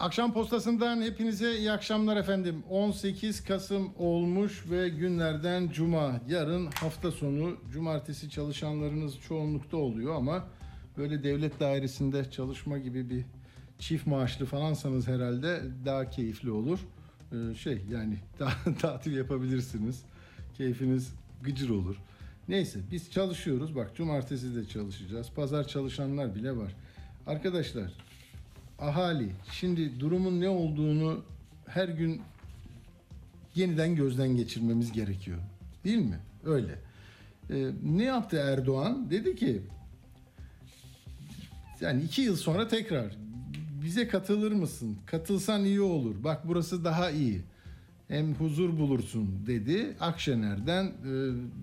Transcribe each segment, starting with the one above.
Akşam postasından hepinize iyi akşamlar efendim. 18 Kasım olmuş ve günlerden cuma. Yarın hafta sonu cumartesi çalışanlarınız çoğunlukta oluyor ama böyle devlet dairesinde çalışma gibi bir çift maaşlı falansanız herhalde daha keyifli olur. Ee, şey yani tatil yapabilirsiniz. Keyfiniz gıcır olur. Neyse biz çalışıyoruz. Bak cumartesi de çalışacağız. Pazar çalışanlar bile var. Arkadaşlar ahali şimdi durumun ne olduğunu her gün yeniden gözden geçirmemiz gerekiyor. Değil mi? Öyle. Ee, ne yaptı Erdoğan? Dedi ki yani iki yıl sonra tekrar bize katılır mısın? Katılsan iyi olur. Bak burası daha iyi. Hem huzur bulursun dedi. Akşener'den e,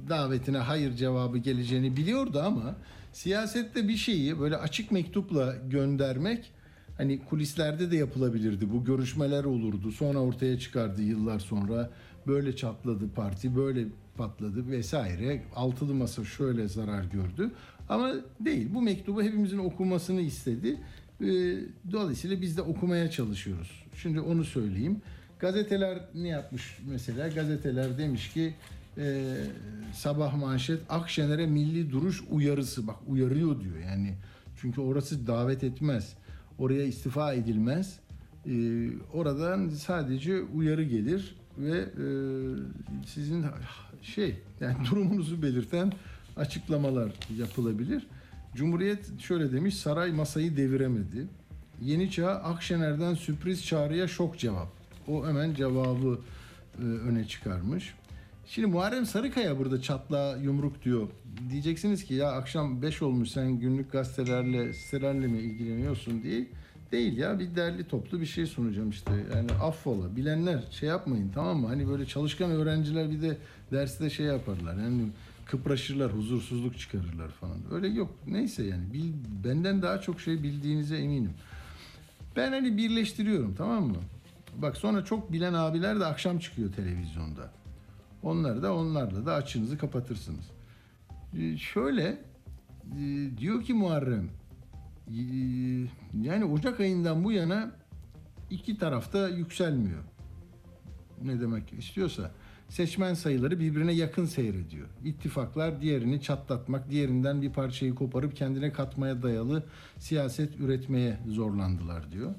davetine hayır cevabı geleceğini biliyordu ama siyasette bir şeyi böyle açık mektupla göndermek hani kulislerde de yapılabilirdi. Bu görüşmeler olurdu. Sonra ortaya çıkardı yıllar sonra. Böyle çatladı parti, böyle patladı vesaire. Altılı masa şöyle zarar gördü. Ama değil. Bu mektubu hepimizin okumasını istedi. Ee, dolayısıyla biz de okumaya çalışıyoruz. Şimdi onu söyleyeyim. Gazeteler ne yapmış mesela? Gazeteler demiş ki e, sabah manşet Akşener'e milli duruş uyarısı. Bak uyarıyor diyor yani. Çünkü orası davet etmez. Oraya istifa edilmez. E, oradan sadece uyarı gelir ve e, sizin şey yani durumunuzu belirten açıklamalar yapılabilir. Cumhuriyet şöyle demiş saray masayı deviremedi. Yeni Çağ Akşener'den sürpriz çağrıya şok cevap. O hemen cevabı e, öne çıkarmış. Şimdi Muharrem Sarıkaya burada çatla yumruk diyor. Diyeceksiniz ki ya akşam 5 olmuş sen günlük gazetelerle sitelerle mi ilgileniyorsun diye. Değil ya bir derli toplu bir şey sunacağım işte. Yani affola. Bilenler şey yapmayın tamam mı? Hani böyle çalışkan öğrenciler bir de derste şey yaparlar. Yani kıpraşırlar, huzursuzluk çıkarırlar falan. Öyle yok. Neyse yani bil, benden daha çok şey bildiğinize eminim. Ben hani birleştiriyorum tamam mı? Bak sonra çok bilen abiler de akşam çıkıyor televizyonda. Onları da onlarla da açınızı kapatırsınız. Ee, şöyle e, diyor ki Muharrem e, yani Ocak ayından bu yana iki tarafta yükselmiyor. Ne demek istiyorsa seçmen sayıları birbirine yakın seyrediyor. İttifaklar diğerini çatlatmak, diğerinden bir parçayı koparıp kendine katmaya dayalı siyaset üretmeye zorlandılar diyor.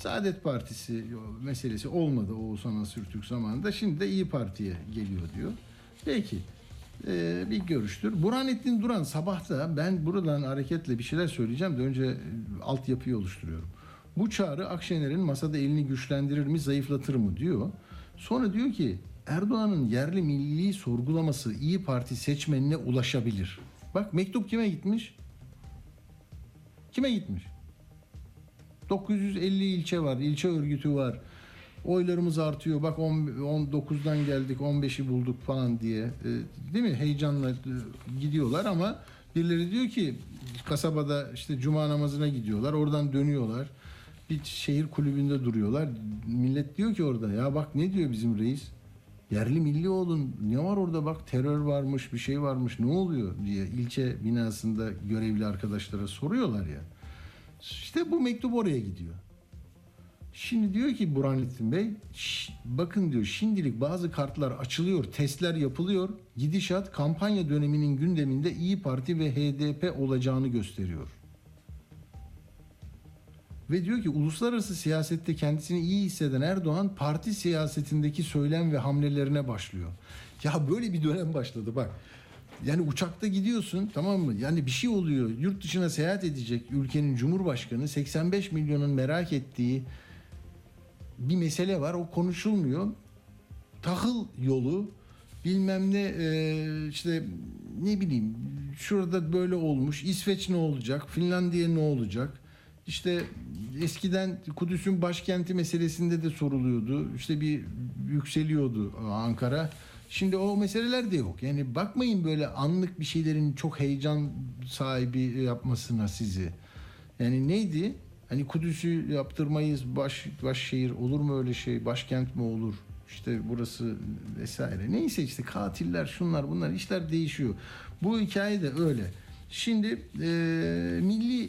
Saadet Partisi meselesi olmadı Oğuzhan Asürtürk zamanında. Şimdi de İyi Parti'ye geliyor diyor. Peki e, bir görüştür. Burhanettin Duran sabahta ben buradan hareketle bir şeyler söyleyeceğim de önce altyapıyı oluşturuyorum. Bu çağrı Akşener'in masada elini güçlendirir mi zayıflatır mı diyor. Sonra diyor ki Erdoğan'ın yerli milli sorgulaması İyi Parti seçmenine ulaşabilir. Bak mektup kime gitmiş? Kime gitmiş? 950 ilçe var, ilçe örgütü var. Oylarımız artıyor. Bak 19'dan geldik, 15'i bulduk falan diye. E, değil mi? Heyecanla e, gidiyorlar ama birileri diyor ki kasabada işte cuma namazına gidiyorlar. Oradan dönüyorlar. Bir şehir kulübünde duruyorlar. Millet diyor ki orada ya bak ne diyor bizim reis? Yerli milli olun. Ne var orada bak terör varmış, bir şey varmış. Ne oluyor diye ilçe binasında görevli arkadaşlara soruyorlar ya. İşte bu mektup oraya gidiyor. Şimdi diyor ki Burhanettin Bey, bakın diyor şimdilik bazı kartlar açılıyor, testler yapılıyor. Gidişat kampanya döneminin gündeminde İyi Parti ve HDP olacağını gösteriyor. Ve diyor ki uluslararası siyasette kendisini iyi hisseden Erdoğan parti siyasetindeki söylem ve hamlelerine başlıyor. Ya böyle bir dönem başladı bak. Yani uçakta gidiyorsun tamam mı? Yani bir şey oluyor. Yurt dışına seyahat edecek ülkenin cumhurbaşkanı 85 milyonun merak ettiği bir mesele var. O konuşulmuyor. Tahıl yolu bilmem ne e, işte ne bileyim şurada böyle olmuş. İsveç ne olacak? Finlandiya ne olacak? İşte eskiden Kudüs'ün başkenti meselesinde de soruluyordu. İşte bir yükseliyordu Ankara. Şimdi o meseleler de yok. Yani bakmayın böyle anlık bir şeylerin çok heyecan sahibi yapmasına sizi. Yani neydi? Hani Kudüs'ü yaptırmayız baş başşehir olur mu öyle şey? Başkent mi olur? İşte burası vesaire. Neyse işte katiller şunlar bunlar işler değişiyor. Bu hikaye de öyle. Şimdi e, milli e,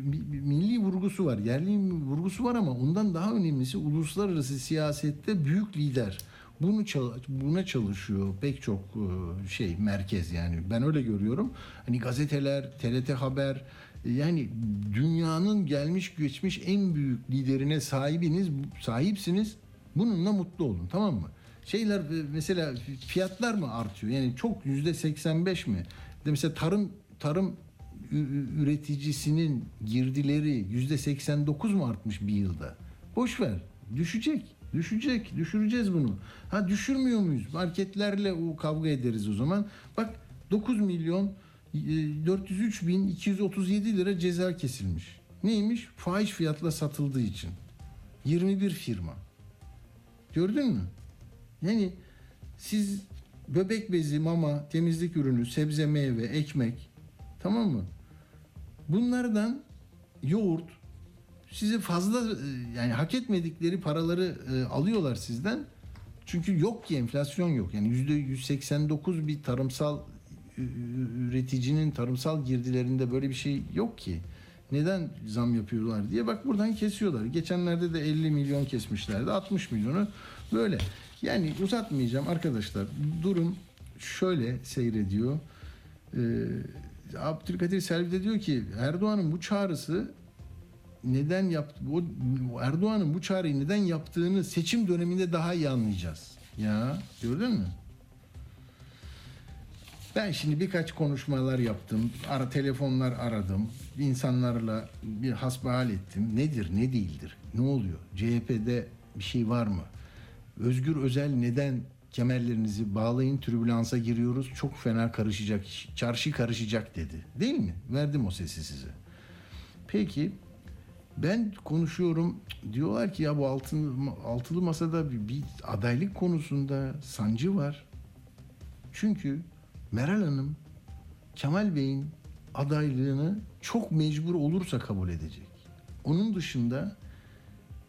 mi- milli vurgusu var, yerli vurgusu var ama ondan daha önemlisi uluslararası siyasette büyük lider. Bunu buna çalışıyor pek çok e, şey merkez yani ben öyle görüyorum. Hani gazeteler, TRT Haber e, yani dünyanın gelmiş geçmiş en büyük liderine sahibiniz, sahipsiniz. Bununla mutlu olun tamam mı? Şeyler e, mesela fiyatlar mı artıyor? Yani çok yüzde 85 mi? De mesela tarım tarım üreticisinin girdileri yüzde 89 mu artmış bir yılda? Boş ver. Düşecek. Düşecek. Düşüreceğiz bunu. Ha düşürmüyor muyuz? Marketlerle o kavga ederiz o zaman. Bak 9 milyon e, 403 bin 237 lira ceza kesilmiş. Neymiş? Fahiş fiyatla satıldığı için. 21 firma. Gördün mü? Yani siz bebek bezi, mama, temizlik ürünü, sebze, meyve, ekmek tamam mı? Bunlardan yoğurt size fazla e, yani hak etmedikleri paraları e, alıyorlar sizden. Çünkü yok ki enflasyon yok. Yani yüzde 189 bir tarımsal üreticinin tarımsal girdilerinde böyle bir şey yok ki. Neden zam yapıyorlar diye bak buradan kesiyorlar. Geçenlerde de 50 milyon kesmişlerdi. 60 milyonu böyle. Yani uzatmayacağım arkadaşlar. Durum şöyle seyrediyor. Ee, Abdülkadir Selvi de diyor ki Erdoğan'ın bu çağrısı neden yaptı bu Erdoğan'ın bu çağrıyı neden yaptığını seçim döneminde daha iyi anlayacağız. Ya gördün mü? Ben şimdi birkaç konuşmalar yaptım. Ara telefonlar aradım. insanlarla bir hasbihal ettim. Nedir, ne değildir? Ne oluyor? CHP'de bir şey var mı? Özgür Özel neden kemerlerinizi bağlayın türbülansa giriyoruz. Çok fena karışacak, çarşı karışacak dedi. Değil mi? Verdim o sesi size. Peki ben konuşuyorum diyorlar ki ya bu altın, altılı masada bir, bir adaylık konusunda sancı var. Çünkü Meral Hanım Kemal Bey'in adaylığını çok mecbur olursa kabul edecek. Onun dışında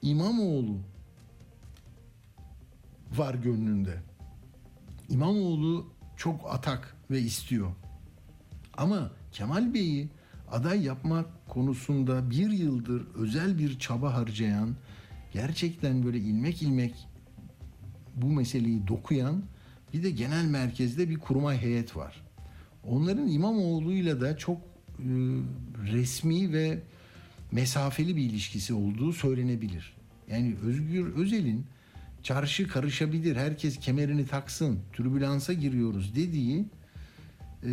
İmamoğlu var gönlünde. İmamoğlu çok atak ve istiyor. Ama Kemal Bey'i aday yapmak konusunda bir yıldır özel bir çaba harcayan, gerçekten böyle ilmek ilmek bu meseleyi dokuyan bir de genel merkezde bir kurmay heyet var. Onların İmamoğlu'yla da çok e, resmi ve mesafeli bir ilişkisi olduğu söylenebilir. Yani Özgür Özel'in çarşı karışabilir, herkes kemerini taksın, türbülansa giriyoruz dediği e,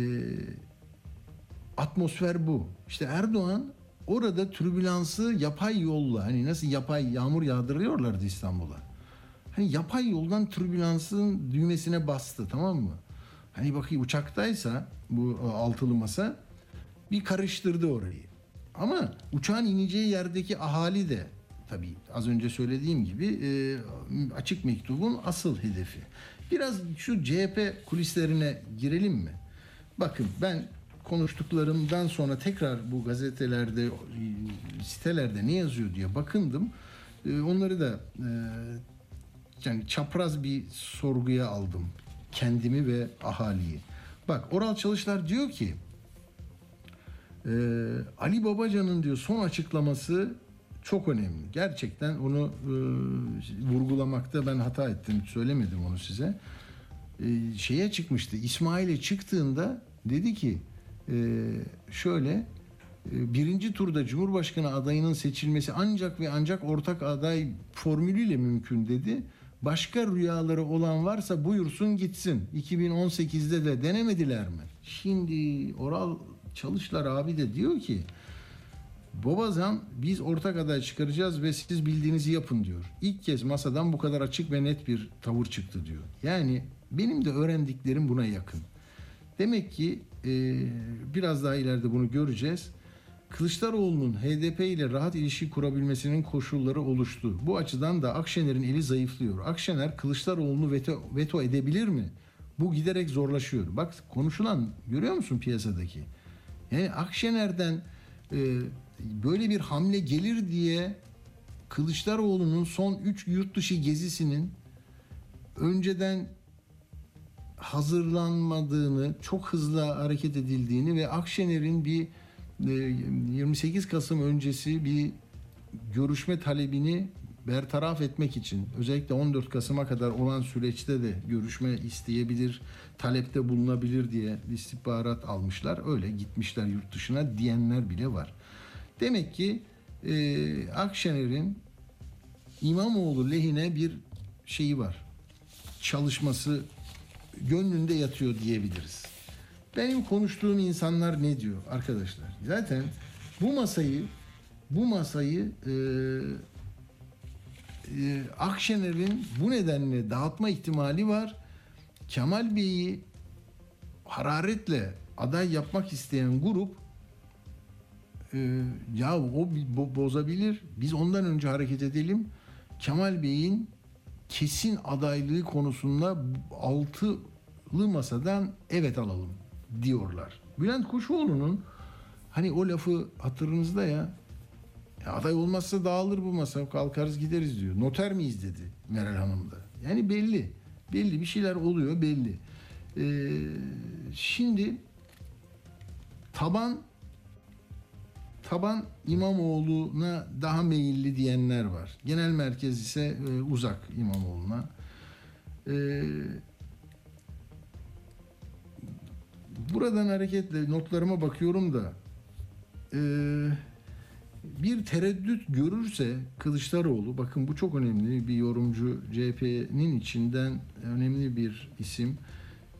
atmosfer bu. İşte Erdoğan orada türbülansı yapay yolla hani nasıl yapay yağmur yağdırıyorlardı İstanbul'a. Hani yapay yoldan türbülansın düğmesine bastı tamam mı? Hani bakayım uçaktaysa bu e, altılı masa bir karıştırdı orayı. Ama uçağın ineceği yerdeki ahali de tabii az önce söylediğim gibi e, açık mektubun asıl hedefi. Biraz şu CHP kulislerine girelim mi? Bakın ben konuştuklarımdan sonra tekrar bu gazetelerde, sitelerde ne yazıyor diye bakındım. E, Onları da e, yani çapraz bir sorguya aldım. Kendimi ve ahaliyi. Bak Oral Çalışlar diyor ki e, Ali Babacan'ın diyor son açıklaması çok önemli. Gerçekten onu e, vurgulamakta ben hata ettim. Söylemedim onu size. E, şeye çıkmıştı. İsmail'e çıktığında dedi ki şöyle e, birinci turda Cumhurbaşkanı adayının seçilmesi ancak ve ancak ortak aday formülüyle mümkün dedi. Başka rüyaları olan varsa buyursun gitsin. 2018'de de denemediler mi? Şimdi Oral Çalışlar abi de diyor ki Bobazan biz ortak aday çıkaracağız ve siz bildiğinizi yapın diyor. İlk kez masadan bu kadar açık ve net bir tavır çıktı diyor. Yani benim de öğrendiklerim buna yakın. Demek ki e, biraz daha ileride bunu göreceğiz. Kılıçdaroğlu'nun HDP ile rahat ilişki kurabilmesinin koşulları oluştu. Bu açıdan da Akşener'in eli zayıflıyor. Akşener Kılıçdaroğlu'nu veto, veto edebilir mi? Bu giderek zorlaşıyor. Bak konuşulan görüyor musun piyasadaki? Yani Akşener'den e, böyle bir hamle gelir diye Kılıçdaroğlu'nun son 3 yurt dışı gezisinin önceden hazırlanmadığını, çok hızlı hareket edildiğini ve Akşener'in bir e, 28 Kasım öncesi bir görüşme talebini bertaraf etmek için özellikle 14 Kasım'a kadar olan süreçte de görüşme isteyebilir, talepte bulunabilir diye istihbarat almışlar. Öyle gitmişler yurt dışına diyenler bile var. Demek ki e, Akşener'in İmamoğlu lehine bir şeyi var. Çalışması gönlünde yatıyor diyebiliriz. Benim konuştuğum insanlar ne diyor arkadaşlar? Zaten bu masayı bu masayı e, e, Akşener'in bu nedenle dağıtma ihtimali var. Kemal Bey'i hararetle aday yapmak isteyen grup e, ya o bo- bozabilir. Biz ondan önce hareket edelim. Kemal Bey'in kesin adaylığı konusunda altılı masadan evet alalım diyorlar. Bülent Kuşoğlu'nun hani o lafı hatırınızda ya, ya aday olmazsa dağılır bu masa kalkarız gideriz diyor. Noter miyiz dedi Meral Hanım da. Yani belli. Belli bir şeyler oluyor belli. Ee, şimdi taban taban İmamoğlu'na daha meyilli diyenler var. Genel merkez ise e, uzak İmamoğlu'na. E, buradan hareketle notlarıma bakıyorum da e, bir tereddüt görürse Kılıçdaroğlu, bakın bu çok önemli bir yorumcu CHP'nin içinden önemli bir isim.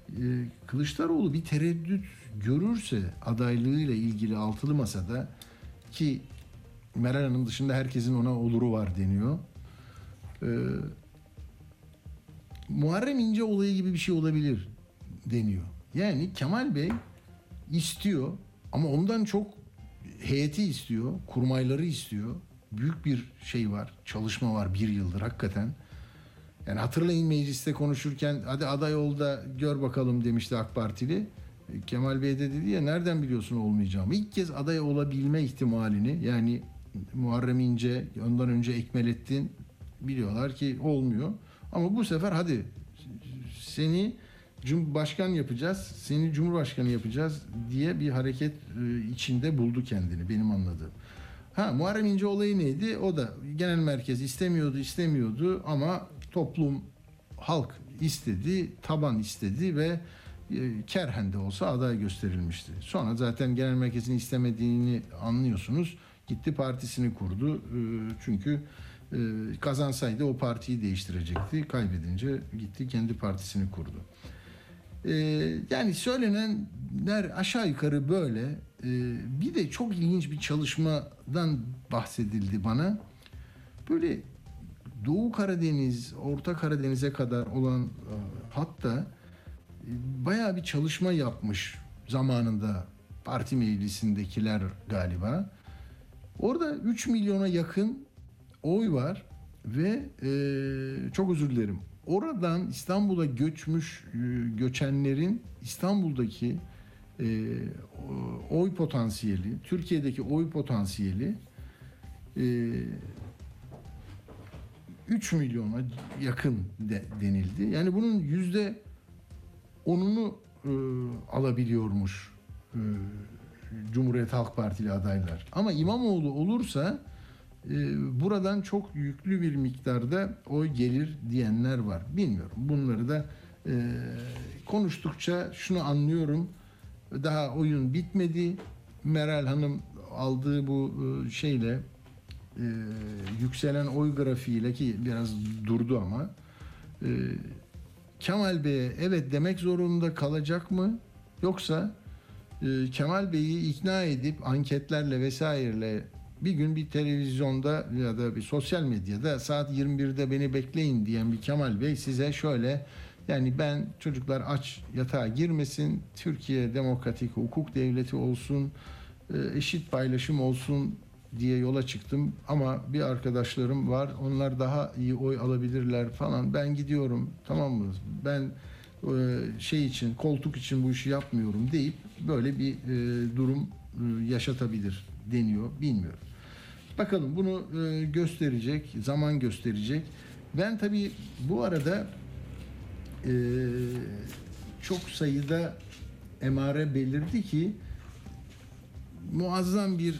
E, Kılıçdaroğlu bir tereddüt görürse adaylığıyla ilgili altılı masada ki Meral Hanım dışında herkesin ona oluru var deniyor. Ee, Muharrem İnce olayı gibi bir şey olabilir deniyor. Yani Kemal Bey istiyor ama ondan çok heyeti istiyor, kurmayları istiyor. Büyük bir şey var, çalışma var bir yıldır hakikaten. Yani hatırlayın mecliste konuşurken hadi aday ol da gör bakalım demişti AK Partili. Kemal Bey de dedi ya nereden biliyorsun olmayacağımı. İlk kez aday olabilme ihtimalini yani Muharrem İnce ondan önce Ekmelettin biliyorlar ki olmuyor. Ama bu sefer hadi seni Cumhurbaşkan yapacağız, seni Cumhurbaşkanı yapacağız diye bir hareket içinde buldu kendini benim anladığım. Ha Muharrem İnce olayı neydi? O da genel merkez istemiyordu, istemiyordu ama toplum, halk istedi, taban istedi ve kerhen de olsa aday gösterilmişti. Sonra zaten genel merkezin istemediğini anlıyorsunuz. Gitti partisini kurdu. Çünkü kazansaydı o partiyi değiştirecekti. Kaybedince gitti kendi partisini kurdu. Yani söylenenler aşağı yukarı böyle. Bir de çok ilginç bir çalışmadan bahsedildi bana. Böyle Doğu Karadeniz, Orta Karadeniz'e kadar olan hatta bayağı bir çalışma yapmış zamanında parti meclisindekiler galiba. Orada 3 milyona yakın oy var ve e, çok özür dilerim. Oradan İstanbul'a göçmüş e, göçenlerin İstanbul'daki e, oy potansiyeli, Türkiye'deki oy potansiyeli e, 3 milyona yakın de, denildi. Yani bunun yüzde onunu e, alabiliyormuş e, Cumhuriyet Halk Partili adaylar. Ama İmamoğlu olursa e, buradan çok yüklü bir miktarda oy gelir diyenler var. Bilmiyorum. Bunları da e, konuştukça şunu anlıyorum. Daha oyun bitmedi. Meral Hanım aldığı bu e, şeyle e, yükselen oy grafiğiyle ki biraz durdu ama Kemal Bey'e evet demek zorunda kalacak mı? Yoksa Kemal Bey'i ikna edip anketlerle vesaireyle bir gün bir televizyonda ya da bir sosyal medyada saat 21'de beni bekleyin diyen bir Kemal Bey size şöyle yani ben çocuklar aç yatağa girmesin, Türkiye demokratik hukuk devleti olsun, e, eşit paylaşım olsun diye yola çıktım. Ama bir arkadaşlarım var onlar daha iyi oy alabilirler falan. Ben gidiyorum tamam mı? Ben e, şey için koltuk için bu işi yapmıyorum deyip böyle bir e, durum yaşatabilir deniyor. Bilmiyorum. Bakalım bunu e, gösterecek zaman gösterecek. Ben tabii bu arada e, çok sayıda emare belirdi ki muazzam bir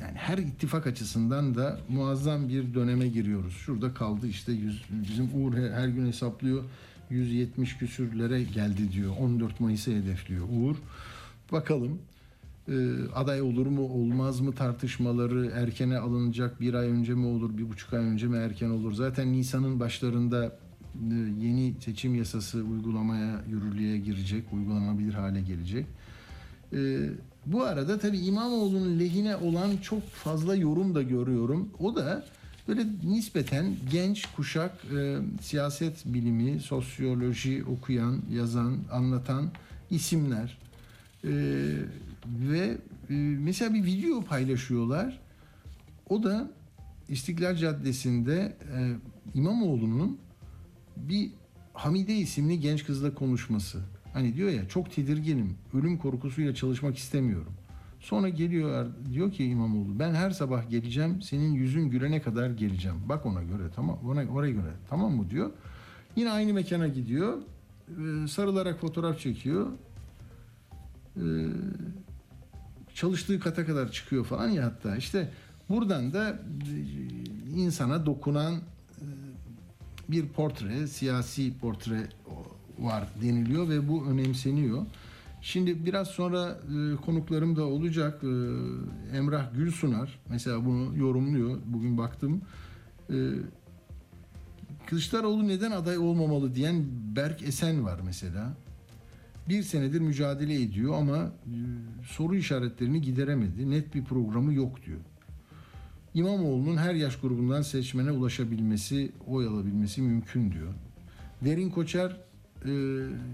yani her ittifak açısından da muazzam bir döneme giriyoruz. Şurada kaldı işte 100, bizim Uğur her gün hesaplıyor 170 küsürlere geldi diyor. 14 Mayıs'ı hedefliyor Uğur. Bakalım aday olur mu olmaz mı tartışmaları erkene alınacak bir ay önce mi olur bir buçuk ay önce mi erken olur. Zaten Nisan'ın başlarında e, yeni seçim yasası uygulamaya yürürlüğe girecek uygulanabilir hale gelecek. Ee, bu arada tabii İmamoğlu'nun lehine olan çok fazla yorum da görüyorum. O da böyle nispeten genç kuşak e, siyaset bilimi, sosyoloji okuyan, yazan, anlatan isimler. Ee, ve e, mesela bir video paylaşıyorlar. O da İstiklal Caddesi'nde e, İmamoğlu'nun bir Hamide isimli genç kızla konuşması. Hani diyor ya çok tedirginim. Ölüm korkusuyla çalışmak istemiyorum. Sonra geliyor diyor ki İmamoğlu ben her sabah geleceğim senin yüzün gülene kadar geleceğim. Bak ona göre tamam ona oraya göre tamam mı diyor. Yine aynı mekana gidiyor. Ee, sarılarak fotoğraf çekiyor. Çalıştığı kata kadar çıkıyor falan ya hatta işte buradan da e, insana dokunan e, bir portre, siyasi portre var deniliyor ve bu önemseniyor. Şimdi biraz sonra e, konuklarım da olacak. E, Emrah Gülsunar mesela bunu yorumluyor. Bugün baktım. E, Kılıçdaroğlu neden aday olmamalı diyen Berk Esen var mesela. Bir senedir mücadele ediyor ama e, soru işaretlerini gideremedi. Net bir programı yok diyor. İmamoğlu'nun her yaş grubundan seçmene ulaşabilmesi, oy alabilmesi mümkün diyor. Derin Koçer e,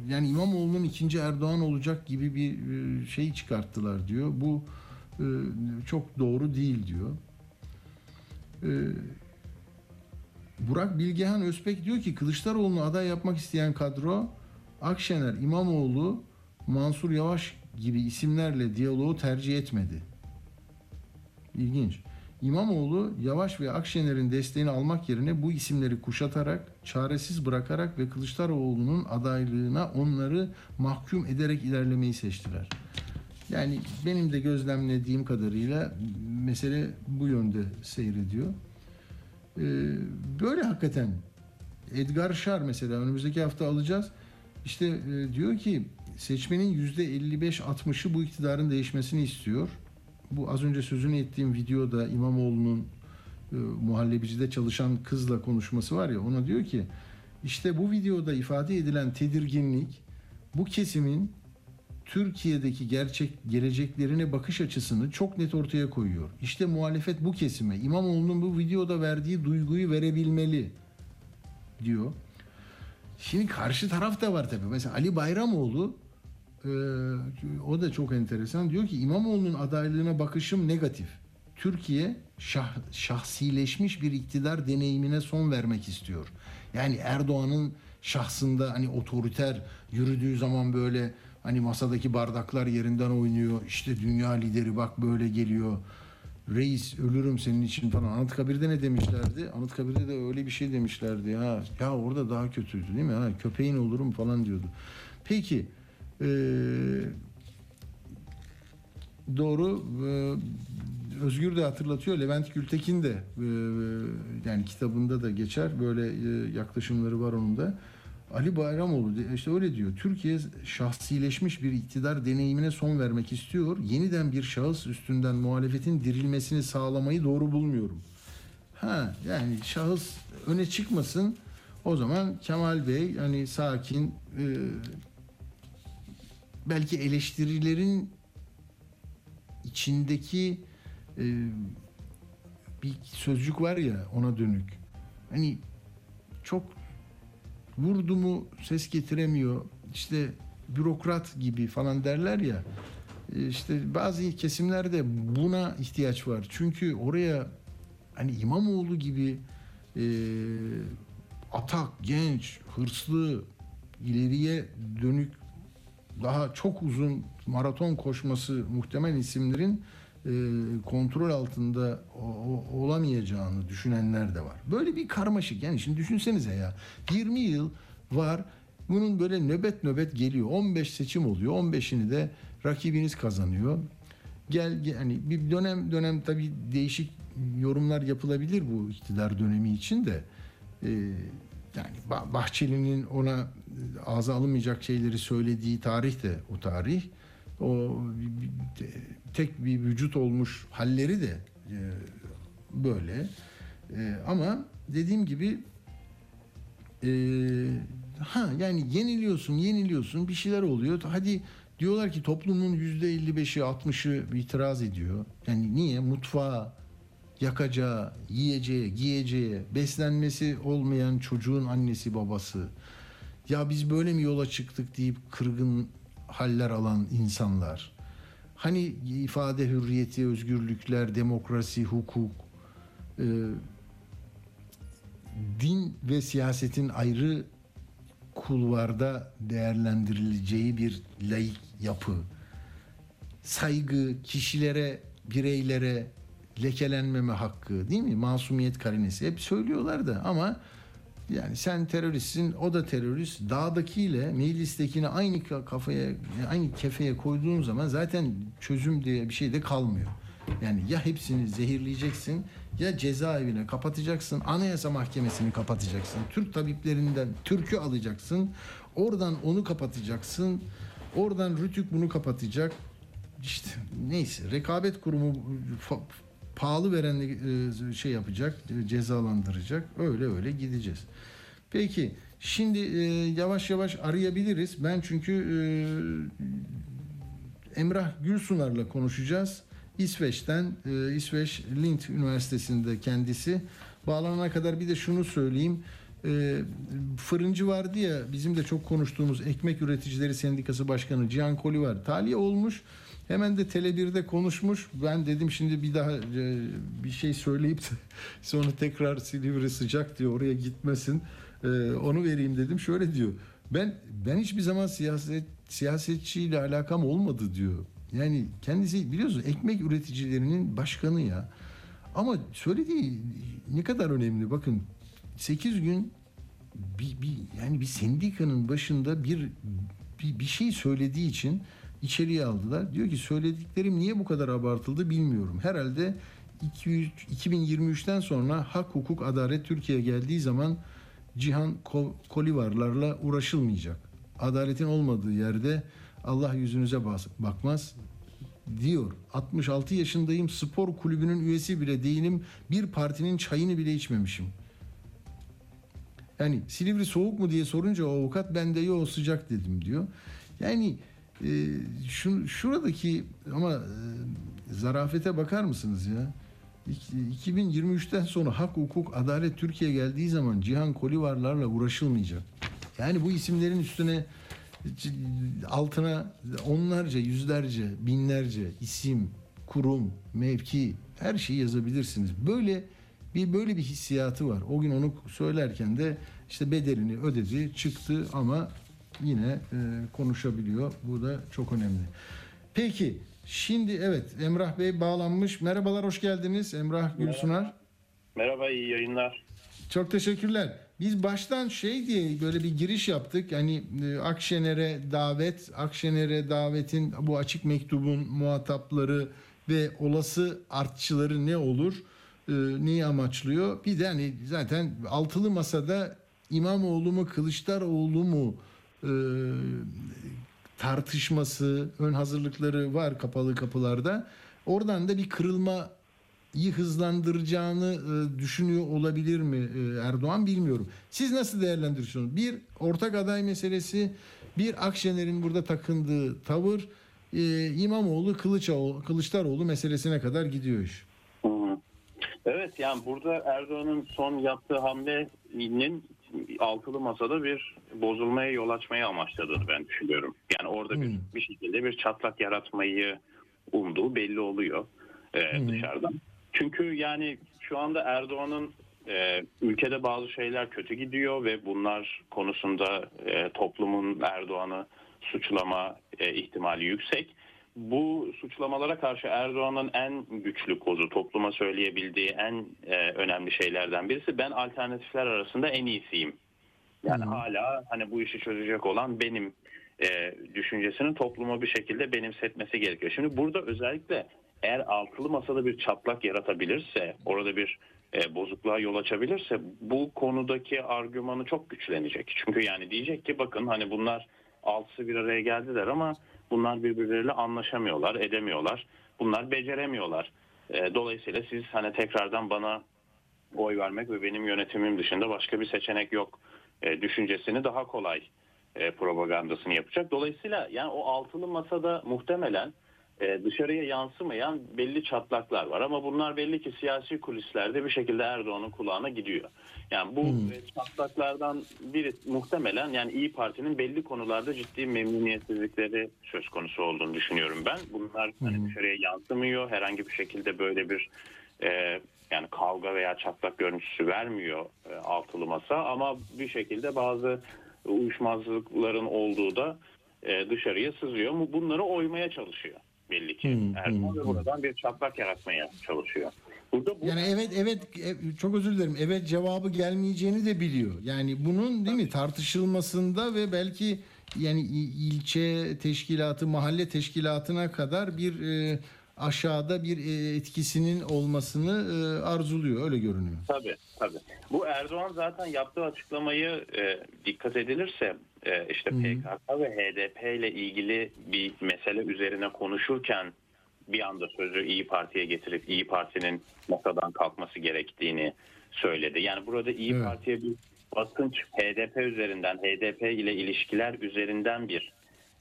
yani İmamoğlu'nun ikinci Erdoğan olacak gibi bir e, şey çıkarttılar diyor. Bu çok doğru değil diyor. Burak Bilgehan Özbek diyor ki Kılıçdaroğlu'nu aday yapmak isteyen kadro Akşener, İmamoğlu, Mansur Yavaş gibi isimlerle diyaloğu tercih etmedi. İlginç. İmamoğlu Yavaş ve Akşener'in desteğini almak yerine bu isimleri kuşatarak, çaresiz bırakarak ve Kılıçdaroğlu'nun adaylığına onları mahkum ederek ilerlemeyi seçtiler. Yani benim de gözlemlediğim kadarıyla mesele bu yönde seyrediyor. Ee, böyle hakikaten Edgar Şar mesela önümüzdeki hafta alacağız. İşte e, diyor ki seçmenin %55-60'ı bu iktidarın değişmesini istiyor bu az önce sözünü ettiğim videoda İmamoğlu'nun e, muhallebicide çalışan kızla konuşması var ya ona diyor ki işte bu videoda ifade edilen tedirginlik bu kesimin Türkiye'deki gerçek geleceklerine bakış açısını çok net ortaya koyuyor. İşte muhalefet bu kesime İmamoğlu'nun bu videoda verdiği duyguyu verebilmeli diyor. Şimdi karşı taraf da var tabii. Mesela Ali Bayramoğlu ee, o da çok enteresan. Diyor ki İmamoğlu'nun adaylığına bakışım negatif. Türkiye şah, şahsileşmiş bir iktidar deneyimine son vermek istiyor. Yani Erdoğan'ın şahsında hani otoriter yürüdüğü zaman böyle hani masadaki bardaklar yerinden oynuyor. İşte dünya lideri bak böyle geliyor. Reis ölürüm senin için falan. Anıtkabir'de ne demişlerdi? Anıtkabir'de de öyle bir şey demişlerdi. Ha ya orada daha kötüydü değil mi? Ha köpeğin olurum falan diyordu. Peki ee, doğru ee, Özgür de hatırlatıyor Levent Gültekin de ee, yani kitabında da geçer böyle ee, yaklaşımları var onun da Ali Bayramoğlu işte öyle diyor. Türkiye şahsileşmiş bir iktidar deneyimine son vermek istiyor. Yeniden bir şahıs üstünden muhalefetin dirilmesini sağlamayı doğru bulmuyorum. Ha yani şahıs öne çıkmasın. O zaman Kemal Bey hani sakin e, belki eleştirilerin içindeki e, bir sözcük var ya ona dönük. Hani çok vurdu mu ses getiremiyor. İşte bürokrat gibi falan derler ya. E, işte bazı kesimlerde buna ihtiyaç var. Çünkü oraya hani İmamoğlu gibi e, atak, genç, hırslı, ileriye dönük daha çok uzun maraton koşması muhtemel isimlerin kontrol altında olamayacağını düşünenler de var. Böyle bir karmaşık yani şimdi düşünsenize ya 20 yıl var bunun böyle nöbet nöbet geliyor 15 seçim oluyor 15'ini de rakibiniz kazanıyor. Gel hani bir dönem dönem tabii değişik yorumlar yapılabilir bu iktidar dönemi için de. Ee, yani Bah- Bahçeli'nin ona e, ağza alınmayacak şeyleri söylediği tarih de o tarih. O tek bir vücut olmuş halleri de e, böyle. E, ama dediğim gibi e, ha yani yeniliyorsun, yeniliyorsun, bir şeyler oluyor. Hadi diyorlar ki toplumun yüzde 55'i, 60'ı itiraz ediyor. Yani niye? Mutfağa, yakacağı, yiyeceği, giyeceği, beslenmesi olmayan çocuğun annesi babası. Ya biz böyle mi yola çıktık deyip kırgın haller alan insanlar. Hani ifade hürriyeti, özgürlükler, demokrasi, hukuk, e, din ve siyasetin ayrı kulvarda değerlendirileceği bir laik yapı. Saygı, kişilere, bireylere lekelenmeme hakkı değil mi? Masumiyet karinesi hep söylüyorlar da ama yani sen teröristsin, o da terörist. Dağdakiyle meclistekini aynı ka- kafaya, aynı kefeye koyduğun zaman zaten çözüm diye bir şey de kalmıyor. Yani ya hepsini zehirleyeceksin ya cezaevine kapatacaksın, anayasa mahkemesini kapatacaksın. Türk tabiplerinden Türk'ü alacaksın. Oradan onu kapatacaksın. Oradan Rütük bunu kapatacak. İşte neyse rekabet kurumu pahalı veren e, şey yapacak, e, cezalandıracak. Öyle öyle gideceğiz. Peki şimdi e, yavaş yavaş arayabiliriz. Ben çünkü Emrah Gülsunar'la konuşacağız. İsveç'ten, İsveç Lind Üniversitesi'nde kendisi. Bağlanana kadar bir de şunu söyleyeyim. E, fırıncı vardı ya bizim de çok konuştuğumuz Ekmek Üreticileri Sendikası Başkanı Cihan Koli var. Tahliye olmuş. Hemen de Tele1'de konuşmuş. Ben dedim şimdi bir daha e, bir şey söyleyip de sonra tekrar Silivri sıcak diyor oraya gitmesin. E, onu vereyim dedim. Şöyle diyor. Ben ben hiçbir zaman siyaset siyasetçiyle alakam olmadı diyor. Yani kendisi biliyorsunuz ekmek üreticilerinin başkanı ya. Ama söylediği ne kadar önemli. Bakın 8 gün bir, bir yani bir sendikanın başında bir, bir bir şey söylediği için içeriye aldılar. Diyor ki söylediklerim niye bu kadar abartıldı bilmiyorum. Herhalde 200, 2023'ten sonra hak, hukuk, adalet Türkiye'ye geldiği zaman Cihan Ko- Kolivarlarla uğraşılmayacak. Adaletin olmadığı yerde Allah yüzünüze bakmaz diyor. 66 yaşındayım spor kulübünün üyesi bile değilim. Bir partinin çayını bile içmemişim. Yani Silivri soğuk mu diye sorunca o avukat ben de yok sıcak dedim diyor. Yani e, şu, şuradaki ama e, zarafete bakar mısınız ya? İki- 2023'ten sonra hak, hukuk, adalet Türkiye geldiği zaman Cihan Kolivarlarla uğraşılmayacak. Yani bu isimlerin üstüne altına onlarca, yüzlerce, binlerce isim, kurum, mevki her şeyi yazabilirsiniz. Böyle bir böyle bir hissiyatı var. O gün onu söylerken de işte bedelini ödedi, çıktı ama yine e, konuşabiliyor. Bu da çok önemli. Peki şimdi evet Emrah Bey bağlanmış. Merhabalar hoş geldiniz Emrah Gülsunar. Merhaba, iyi yayınlar. Çok teşekkürler. Biz baştan şey diye böyle bir giriş yaptık. Hani Akşener'e davet, Akşener'e davetin bu açık mektubun muhatapları ve olası artçıları ne olur? E, neyi amaçlıyor? Bir de hani zaten altılı masada İmamoğlu mu Kılıçdaroğlu mu e, tartışması, ön hazırlıkları var kapalı kapılarda. Oradan da bir kırılma iyi hızlandıracağını e, düşünüyor olabilir mi e, Erdoğan bilmiyorum. Siz nasıl değerlendiriyorsunuz? Bir ortak aday meselesi, bir Akşener'in burada takındığı tavır, e, İmamoğlu Kılıçoğlu, Kılıçdaroğlu meselesine kadar gidiyor iş. Evet, yani burada Erdoğan'ın son yaptığı hamlenin altılı masada bir bozulmaya yol açmayı amaçladığını ben düşünüyorum. Yani orada bir, bir şekilde bir çatlak yaratmayı umduğu belli oluyor e, dışarıdan. Çünkü yani şu anda Erdoğan'ın e, ülkede bazı şeyler kötü gidiyor ve bunlar konusunda e, toplumun Erdoğan'ı suçlama e, ihtimali yüksek. Bu suçlamalara karşı Erdoğan'ın en güçlü kozu, topluma söyleyebildiği en e, önemli şeylerden birisi ben alternatifler arasında en iyisiyim. Yani hala hani bu işi çözecek olan benim e, düşüncesini topluma bir şekilde benimsetmesi gerekiyor. Şimdi burada özellikle eğer altılı masada bir çatlak yaratabilirse, orada bir e, bozukluğa yol açabilirse bu konudaki argümanı çok güçlenecek. Çünkü yani diyecek ki bakın hani bunlar altısı bir araya geldiler ama bunlar birbirleriyle anlaşamıyorlar, edemiyorlar. Bunlar beceremiyorlar. E, dolayısıyla siz hani tekrardan bana oy vermek ve benim yönetimim dışında başka bir seçenek yok e, düşüncesini daha kolay e, propagandasını yapacak. Dolayısıyla yani o altılı masada muhtemelen e, dışarıya yansımayan belli çatlaklar var ama bunlar belli ki siyasi kulislerde bir şekilde Erdoğan'ın kulağına gidiyor. Yani bu e, çatlaklardan biri muhtemelen yani İyi Parti'nin belli konularda ciddi memnuniyetsizlikleri söz konusu olduğunu düşünüyorum ben. Bunlar hani dışarıya yansımıyor. Herhangi bir şekilde böyle bir e, yani kavga veya çatlak görüntüsü vermiyor e, altılı masa ama bir şekilde bazı uyuşmazlıkların olduğu da e, dışarıya sızıyor. Bu- Bunları oymaya çalışıyor belli ki. Erdoğan ve buradan bir çatlak yaratmaya çalışıyor. Burada bu Yani evet evet çok özür dilerim. Evet cevabı gelmeyeceğini de biliyor. Yani bunun değil mi tartışılmasında ve belki yani ilçe teşkilatı, mahalle teşkilatına kadar bir e, aşağıda bir e, etkisinin olmasını e, arzuluyor. Öyle görünüyor. Tabii tabii. Bu Erdoğan zaten yaptığı açıklamayı e, dikkat edilirse e, işte PKK ve HDP ile ilgili bir mesele üzerine konuşurken bir anda sözü İyi Parti'ye getirip İyi Parti'nin masadan kalkması gerektiğini söyledi. Yani burada İyi Evet. Parti'ye bir basınç HDP üzerinden, HDP ile ilişkiler üzerinden bir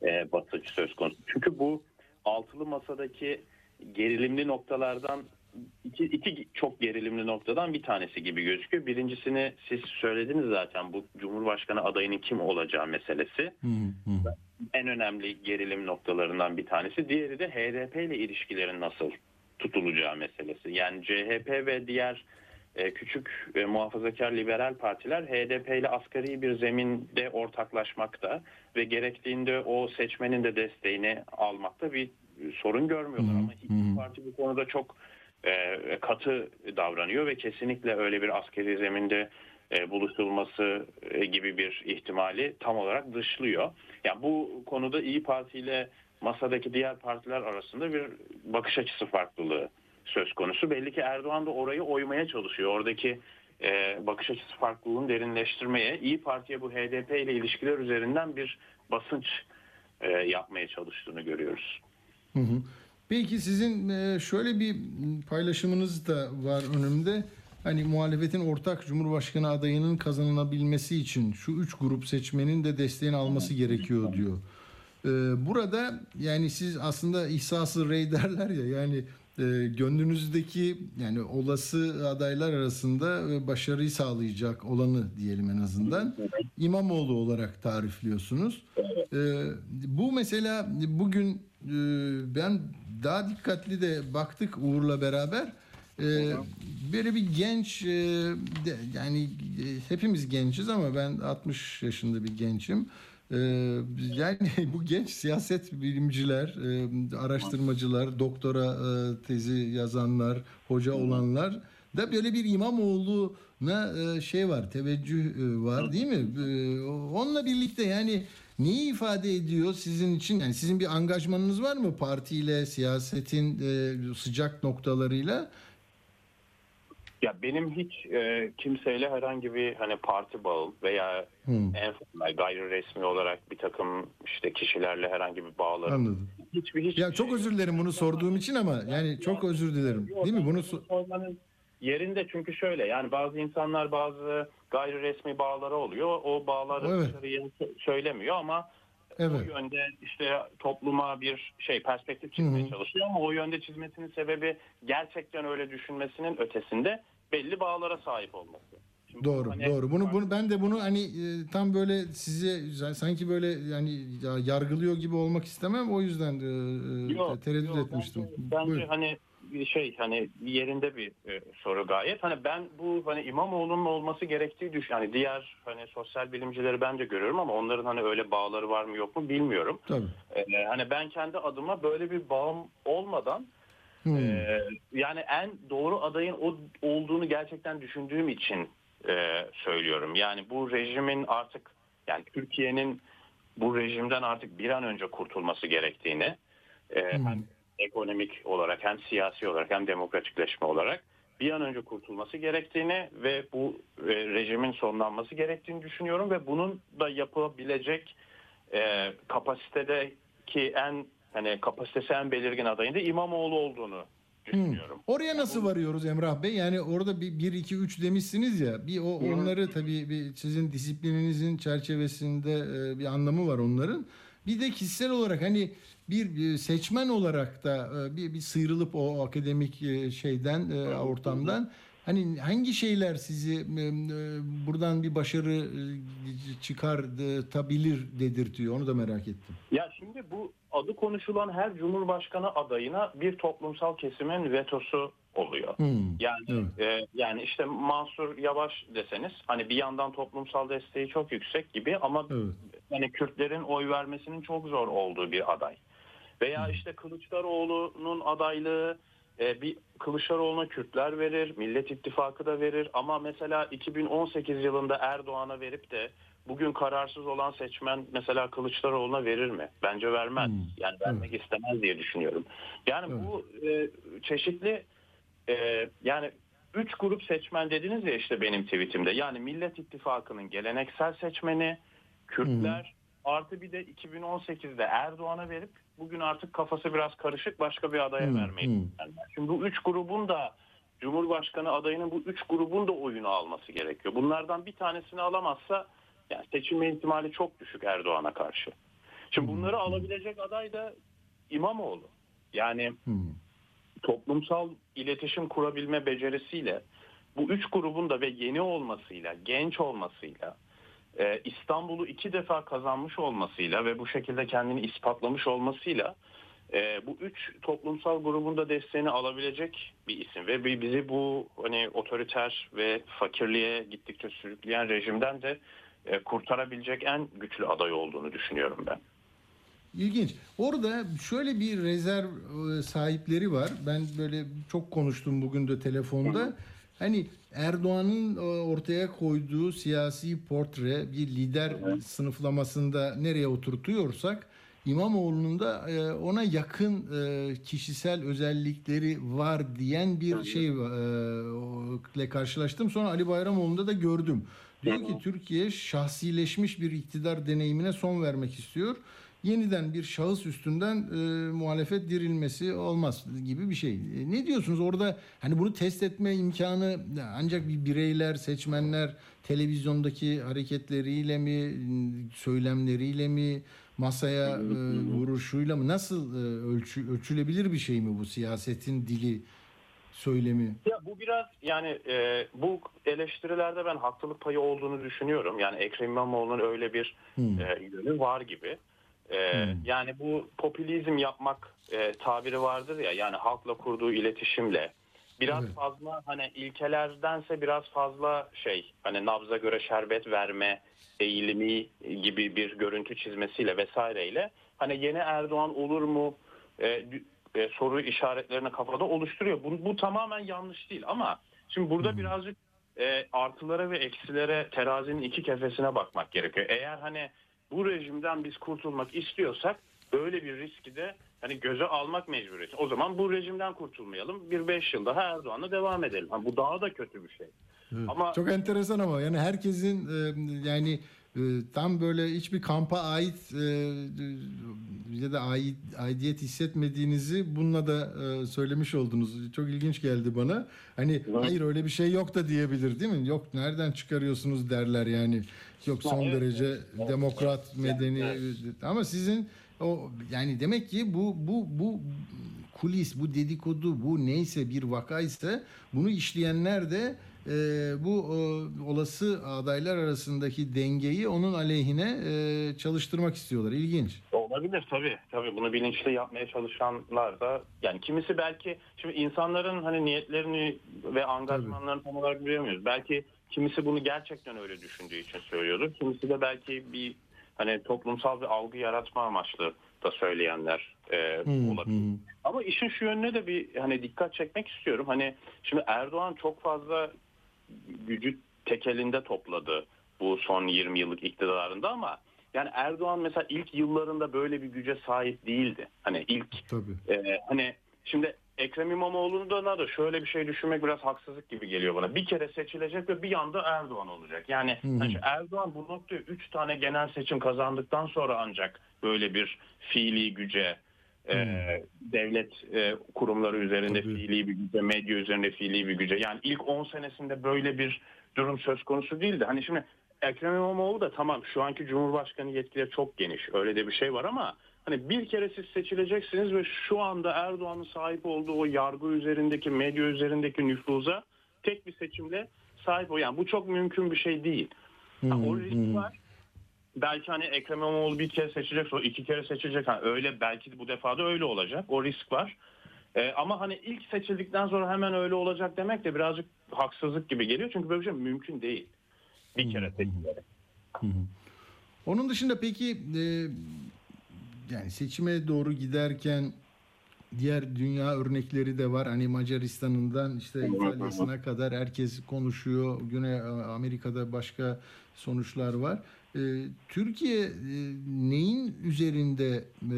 e, basınç söz konusu. Çünkü bu altılı masadaki gerilimli noktalardan iki, iki çok gerilimli noktadan bir tanesi gibi gözüküyor. Birincisini siz söylediniz zaten bu Cumhurbaşkanı adayının kim olacağı meselesi. En önemli gerilim noktalarından bir tanesi. Diğeri de HDP ile ilişkilerin nasıl tutulacağı meselesi. Yani CHP ve diğer e, küçük e, muhafazakar liberal partiler HDP ile asgari bir zeminde ortaklaşmakta ve gerektiğinde o seçmenin de desteğini almakta bir sorun görmüyorlar. Ama hiçbir parti bu konuda çok e, katı davranıyor ve kesinlikle öyle bir askeri zeminde e, buluşturulması e, gibi bir ihtimali tam olarak dışlıyor. Yani bu konuda İyi Parti ile masadaki diğer partiler arasında bir bakış açısı farklılığı söz konusu. Belli ki Erdoğan da orayı oymaya çalışıyor. Oradaki e, bakış açısı farklılığını derinleştirmeye, İyi Parti'ye bu HDP ile ilişkiler üzerinden bir basınç e, yapmaya çalıştığını görüyoruz. Hı hı. Peki sizin e, şöyle bir paylaşımınız da var önümde. Hani muhalefetin ortak Cumhurbaşkanı adayının kazanılabilmesi için şu üç grup seçmenin de desteğini alması gerekiyor diyor. E, Burada yani siz aslında ihsası rey derler ya yani e, gönlünüzdeki yani olası adaylar arasında e, başarıyı sağlayacak olanı diyelim en azından İmamoğlu olarak tarifliyorsunuz. E, bu mesela bugün e, ben daha dikkatli de baktık Uğur'la beraber. E, böyle bir genç e, de- yani e, hepimiz gençiz ama ben 60 yaşında bir gençim. E, yani bu genç siyaset bilimciler, e, araştırmacılar, doktora e, tezi yazanlar, hoca olanlar da böyle bir İmamoğlu'na e, şey var, teveccüh var değil mi? Onunla birlikte yani neyi ifade ediyor sizin için? Yani sizin bir angajmanınız var mı partiyle, siyasetin sıcak noktalarıyla? Ya benim hiç e, kimseyle herhangi bir hani parti bağı veya en fazla gayri resmi olarak bir takım işte kişilerle herhangi bir bağlarım. Anladım. Hiçbir hiç Ya çok özür dilerim bunu sorduğum için ama yani çok özür dilerim. Değil mi? Bunu so- sormanın yerinde çünkü şöyle yani bazı insanlar bazı gayri resmi bağları oluyor. O bağları Evet. söylemiyor ama Evet. o yönde işte topluma bir şey perspektif çizmeye çalışıyor ama o yönde çizmesinin sebebi gerçekten öyle düşünmesinin ötesinde belli bağlara sahip olması. Şimdi Doğru, hani- doğru. Bunu, bunu ben de bunu hani e, tam böyle size sanki böyle yani ya- yargılıyor gibi olmak istemem. O yüzden e, Yok, tereddüt yok, etmiştim. Bence, bence Buyurun. hani şey hani yerinde bir e, soru gayet. Hani ben bu hani İmamoğlu'nun olması gerektiği düş hani diğer hani sosyal bilimcileri ben de görüyorum ama onların hani öyle bağları var mı yok mu bilmiyorum. Tabii. E, hani ben kendi adıma böyle bir bağım olmadan Hmm. e, yani en doğru adayın o olduğunu gerçekten düşündüğüm için e, söylüyorum. Yani bu rejimin artık yani Türkiye'nin bu rejimden artık bir an önce kurtulması gerektiğini e, hem ekonomik olarak hem siyasi olarak hem demokratikleşme olarak bir an önce kurtulması gerektiğini ve bu e, rejimin sonlanması gerektiğini düşünüyorum ve bunun da yapılabilecek e, kapasitedeki en hani kapasitesi en belirgin adayın da İmamoğlu olduğunu düşünüyorum. Oraya nasıl varıyoruz Emrah Bey? Yani orada bir 1 2 3 demişsiniz ya. Bir o onları tabii bir sizin disiplininizin çerçevesinde e, bir anlamı var onların. Bir de kişisel olarak hani bir seçmen olarak da e, bir, bir sıyrılıp o akademik e, şeyden ortamdan hani hangi şeyler sizi buradan bir başarı çıkartabilir dedirtiyor onu da merak ettim. Ya şimdi bu adı konuşulan her cumhurbaşkanı adayına bir toplumsal kesimin vetosu oluyor. Hmm, Yani evet. e, yani işte Mansur Yavaş deseniz hani bir yandan toplumsal desteği çok yüksek gibi ama Evet. hani Kürtlerin oy vermesinin çok zor olduğu bir aday. Veya işte Kılıçdaroğlu'nun adaylığı e, bir Kılıçdaroğlu'na Kürtler verir, Millet İttifakı da verir ama mesela 2018 yılında Erdoğan'a verip de bugün kararsız olan seçmen mesela Kılıçdaroğlu'na verir mi? Bence vermez. Hmm. Yani vermek istemez diye düşünüyorum. Yani Evet. bu e, çeşitli e, yani üç grup seçmen dediniz ya işte benim tweetimde. Yani Millet İttifakı'nın geleneksel seçmeni, Kürtler artı bir de 2018'de Erdoğan'a verip bugün artık kafası biraz karışık başka bir adaya Hı, vermeyi düşünenler. Şimdi bu üç grubun da Cumhurbaşkanı adayının bu üç grubun da oyunu alması gerekiyor. Bunlardan bir tanesini alamazsa yani seçilme ihtimali çok düşük Erdoğan'a karşı. Şimdi bunları alabilecek aday da İmamoğlu. Yani Hmm. toplumsal iletişim kurabilme becerisiyle bu üç grubun da ve yeni olmasıyla, genç olmasıyla, e, İstanbul'u iki defa kazanmış olmasıyla ve bu şekilde kendini ispatlamış olmasıyla e, bu üç toplumsal grubun da desteğini alabilecek bir isim ve bi- bizi bu hani otoriter ve fakirliğe gittikçe sürükleyen rejimden de kurtarabilecek en güçlü aday olduğunu düşünüyorum ben. İlginç. Orada şöyle bir rezerv e, sahipleri var. Ben böyle çok konuştum bugün de telefonda. Hani Erdoğan'ın e, ortaya koyduğu siyasi portre bir lider sınıflamasında nereye oturtuyorsak İmamoğlu'nun da e, ona yakın e, kişisel özellikleri var diyen bir şey e, ile karşılaştım. Sonra Ali Bayramoğlu'nda da gördüm. Diyor ki Türkiye şahsileşmiş bir iktidar deneyimine son vermek istiyor. Yeniden bir şahıs üstünden e, muhalefet dirilmesi olmaz gibi bir şey. E, ne diyorsunuz? Orada hani bunu test etme imkanı ancak bir bireyler, seçmenler televizyondaki hareketleriyle mi, söylemleriyle mi, masaya e, vuruşuyla mı nasıl e, ölçü, ölçülebilir bir şey mi bu siyasetin dili, söylemi? Ya bu biraz yani e, bu eleştirilerde ben haklılık payı olduğunu düşünüyorum. Yani Ekrem İmamoğlu'nun öyle bir Hmm. e, yönü var gibi. E, Hmm. Yani bu popülizm yapmak e, tabiri vardır ya yani halkla kurduğu iletişimle biraz Evet. fazla hani ilkelerdense biraz fazla şey hani nabza göre şerbet verme eğilimi gibi bir görüntü çizmesiyle vesaireyle hani yeni Erdoğan olur mu e, e, soru işaretlerini kafada oluşturuyor. Bu, bu tamamen yanlış değil ama şimdi burada birazcık e, artılara ve eksilere terazinin iki kefesine bakmak gerekiyor. Eğer hani bu rejimden biz kurtulmak istiyorsak böyle bir riski de hani göze almak mecburiyeti. O zaman bu rejimden kurtulmayalım. Bir beş yıl daha Erdoğan'la devam edelim. Ha, bu daha da kötü bir şey. Ama Çok enteresan ama yani herkesin e, yani tam böyle hiçbir kampa ait e, ya da ait, aidiyet hissetmediğinizi bununla da e, söylemiş oldunuz. Çok ilginç geldi bana. Hani hayır öyle bir şey yok da diyebilir değil mi? Yok nereden çıkarıyorsunuz derler yani. Yok son evet, derece evet, evet. demokrat, medeni evet. ama sizin o yani demek ki bu bu bu kulis, bu dedikodu, bu neyse bir vakaysa bunu işleyenler de e, bu e, olası adaylar arasındaki dengeyi onun aleyhine e, çalıştırmak istiyorlar. İlginç. Olabilir tabii. Tabii bunu bilinçli yapmaya çalışanlar da yani kimisi belki şimdi insanların hani niyetlerini ve angajmanlarını tam olarak bilemiyoruz. Belki kimisi bunu gerçekten öyle düşündüğü için söylüyordur. Kimisi de belki bir hani toplumsal bir algı yaratma amaçlı da söyleyenler e, olabilir. Ama işin şu yönüne de bir hani dikkat çekmek istiyorum. Hani şimdi Erdoğan çok fazla gücü tek elinde topladı bu son 20 yıllık iktidarında ama yani Erdoğan mesela ilk yıllarında böyle bir güce sahip değildi. Hani ilk Tabii. e, hani şimdi Ekrem İmamoğlu'na da şöyle bir şey düşünmek biraz haksızlık gibi geliyor bana. Bir kere seçilecek ve bir anda Erdoğan olacak. Yani hani Erdoğan bu noktaya 3 tane genel seçim kazandıktan sonra ancak böyle bir fiili güce e, devlet e, kurumları üzerinde Tabii. fiili bir güce, medya üzerinde fiili bir güce. Yani ilk 10 senesinde böyle bir durum söz konusu değildi. Hani şimdi Ekrem İmamoğlu da tamam şu anki Cumhurbaşkanı yetkileri çok geniş. Öyle de bir şey var ama hani bir kere siz seçileceksiniz ve şu anda Erdoğan'ın sahip olduğu o yargı üzerindeki, medya üzerindeki nüfuza tek bir seçimle sahip o. Yani bu çok mümkün bir şey değil. Ha, o risk var. Belki hani Ekrem İmamoğlu bir kere seçecek, o iki kere seçecek. Ha, öyle belki bu defa da öyle olacak. O risk var. Ee, ama hani ilk seçildikten sonra hemen öyle olacak demek de birazcık haksızlık gibi geliyor. Çünkü böyle bir şey mümkün değil. Bir kere seçilerek. Onun dışında peki e, yani seçime doğru giderken diğer dünya örnekleri de var. Hani Macaristan'ından işte İtalya'sına kadar herkes konuşuyor. Güney Amerika'da başka sonuçlar var. E, Türkiye e, neyin üzerinde e,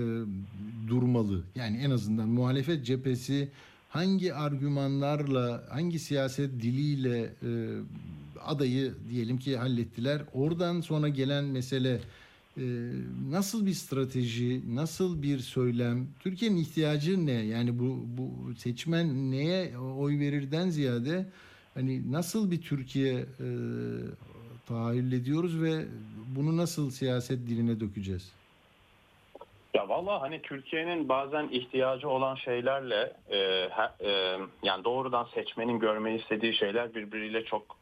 durmalı? Yani en azından muhalefet cephesi hangi argümanlarla, hangi siyaset diliyle e, adayı diyelim ki hallettiler. Oradan sonra gelen mesele nasıl bir strateji, nasıl bir söylem, Türkiye'nin ihtiyacı ne? Yani bu bu seçmen neye oy verirden ziyade hani nasıl bir Türkiye tahayyül ediyoruz ve bunu nasıl siyaset diline dökeceğiz? Ya vallahi hani Türkiye'nin bazen ihtiyacı olan şeylerle e, ha- e, yani doğrudan seçmenin görmeyi istediği şeyler birbiriyle çok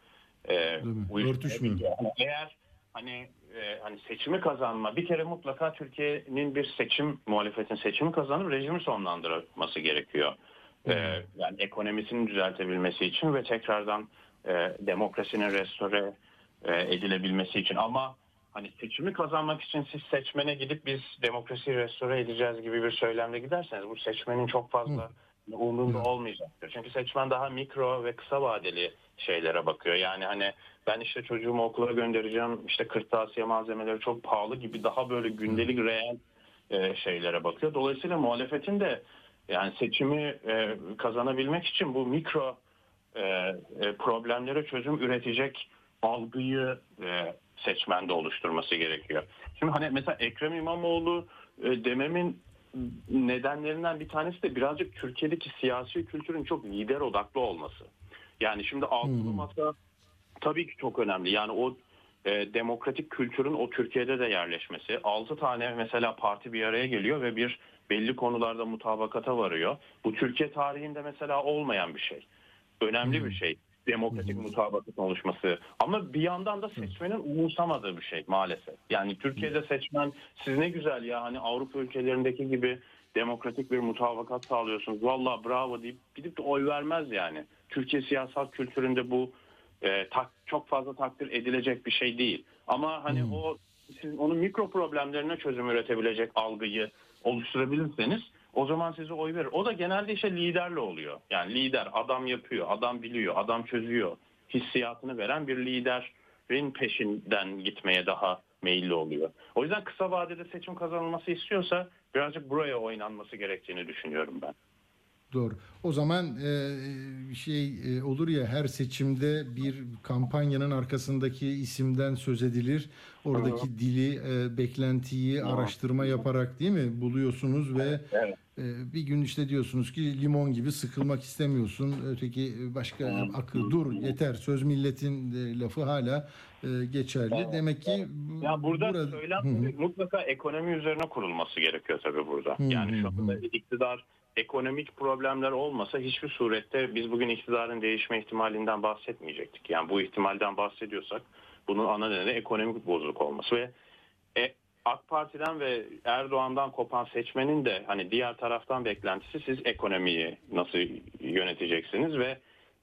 e, uyuşmuyor. Yani eğer hani e, hani seçimi kazanma bir kere mutlaka Türkiye'nin bir seçim muhalefetin seçimi kazanıp rejimi sonlandırması gerekiyor. E, yani ekonomisini düzeltebilmesi için ve tekrardan e, demokrasinin restore e, edilebilmesi için ama hani seçimi kazanmak için siz seçmene gidip biz demokrasiyi restore edeceğiz gibi bir söylemle giderseniz bu seçmenin çok fazla umurunda olmayacaktır. Çünkü seçmen daha mikro ve kısa vadeli şeylere bakıyor. Yani hani ben işte çocuğumu okula göndereceğim işte kırtasiye malzemeleri çok pahalı gibi daha böyle gündelik reel e, şeylere bakıyor. Dolayısıyla muhalefetin de yani seçimi e, kazanabilmek için bu mikro e, e, problemlere çözüm üretecek algıyı e, seçmende oluşturması gerekiyor. Şimdi hani mesela Ekrem İmamoğlu e, dememin nedenlerinden bir tanesi de birazcık Türkiye'deki siyasi kültürün çok lider odaklı olması. Yani şimdi altılı masa tabii ki çok önemli. Yani o e, demokratik kültürün o Türkiye'de de yerleşmesi. Altı tane mesela parti bir araya geliyor ve bir belli konularda mutabakata varıyor. Bu Türkiye tarihinde mesela olmayan bir şey. Önemli bir şey. Demokratik mutabakat oluşması. Ama bir yandan da seçmenin umursamadığı bir şey maalesef. Yani Türkiye'de seçmen siz ne güzel ya hani Avrupa ülkelerindeki gibi demokratik bir mutabakat sağlıyorsunuz. Vallahi bravo deyip gidip de oy vermez yani. Türkiye siyasal kültüründe bu e, tak, çok fazla takdir edilecek bir şey değil. Ama hani o siz onun mikro problemlerine çözüm üretebilecek algıyı oluşturabilirseniz o zaman size oy verir. O da genelde işte liderle oluyor. Yani lider adam yapıyor, adam biliyor, adam çözüyor. Hissiyatını veren bir liderin peşinden gitmeye daha meyilli oluyor. O yüzden kısa vadede seçim kazanılması istiyorsa birazcık buraya oynanması gerektiğini düşünüyorum ben. Doğru. O zaman e, şey e, olur ya her seçimde bir kampanyanın arkasındaki isimden söz edilir. Oradaki dili, e, beklentiyi araştırma yaparak değil mi buluyorsunuz ve Evet. E, bir gün işte diyorsunuz ki limon gibi sıkılmak istemiyorsun. Öteki başka akıl dur yeter söz milletin lafı hala e, geçerli. Demek ki Ya burada, söylem Hı hı. mutlaka ekonomi üzerine kurulması gerekiyor tabii burada. Yani şu anda iktidar ekonomik problemler olmasa hiçbir surette biz bugün iktidarın değişme ihtimalinden bahsetmeyecektik. Yani bu ihtimalden bahsediyorsak bunun ana nedeni ekonomik bozukluk olması ve e, AK Parti'den ve Erdoğan'dan kopan seçmenin de hani diğer taraftan beklentisi siz ekonomiyi nasıl yöneteceksiniz ve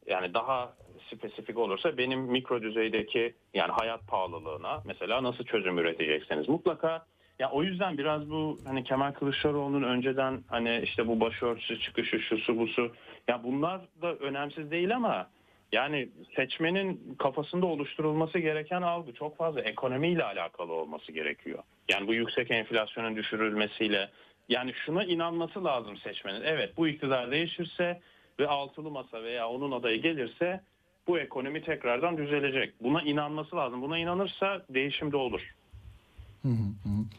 yani daha spesifik olursa benim mikro düzeydeki yani hayat pahalılığına mesela nasıl çözüm üreteceksiniz? Mutlaka ya o yüzden biraz bu hani Kemal Kılıçdaroğlu'nun önceden hani işte bu başörtüsü çıkışı şusu busu ya bunlar da önemsiz değil ama yani seçmenin kafasında oluşturulması gereken algı çok fazla ekonomiyle alakalı olması gerekiyor. Yani bu yüksek enflasyonun düşürülmesiyle yani şuna inanması lazım seçmenin. Evet bu iktidar değişirse ve altılı masa veya onun adayı gelirse bu ekonomi tekrardan düzelecek. Buna inanması lazım. Buna inanırsa değişim de olur.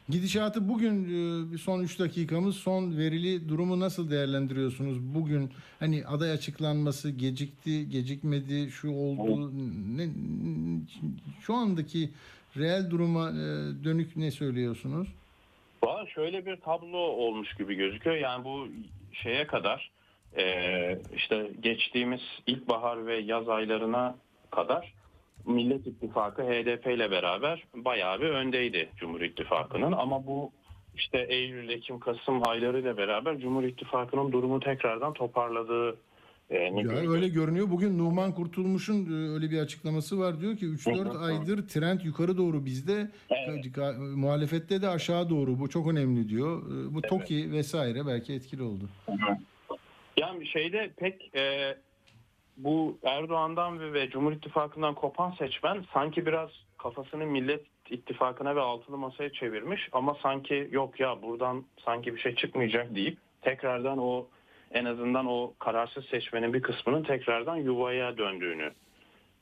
Gidişatı bugün e, bir son 3 dakikamız son verili durumu nasıl değerlendiriyorsunuz? Bugün hani aday açıklanması gecikti, gecikmedi, şu oldu. Ne, şu andaki reel duruma e, dönük ne söylüyorsunuz? Valla şöyle bir tablo olmuş gibi gözüküyor. Yani bu şeye kadar e, işte geçtiğimiz ilkbahar ve yaz aylarına kadar Millet İttifakı HDP ile beraber bayağı bir öndeydi Cumhur İttifakı'nın ama bu işte Eylül, Ekim, Kasım aylarıyla beraber Cumhur İttifakı'nın durumu tekrardan toparladığı e, Ya öyle görünüyor. Bugün Numan Kurtulmuş'un e, öyle bir açıklaması var. Diyor ki 3-4 aydır trend yukarı doğru bizde. Evet. Muhalefette de aşağı doğru. Bu çok önemli diyor. E, Bu TOKİ vesaire belki etkili oldu. Yani şeyde pek e, bu Erdoğan'dan ve, ve Cumhur İttifakı'ndan kopan seçmen sanki biraz kafasını Millet İttifakı'na ve altılı masaya çevirmiş ama sanki yok ya buradan sanki bir şey çıkmayacak deyip tekrardan o en azından o kararsız seçmenin bir kısmının tekrardan yuvaya döndüğünü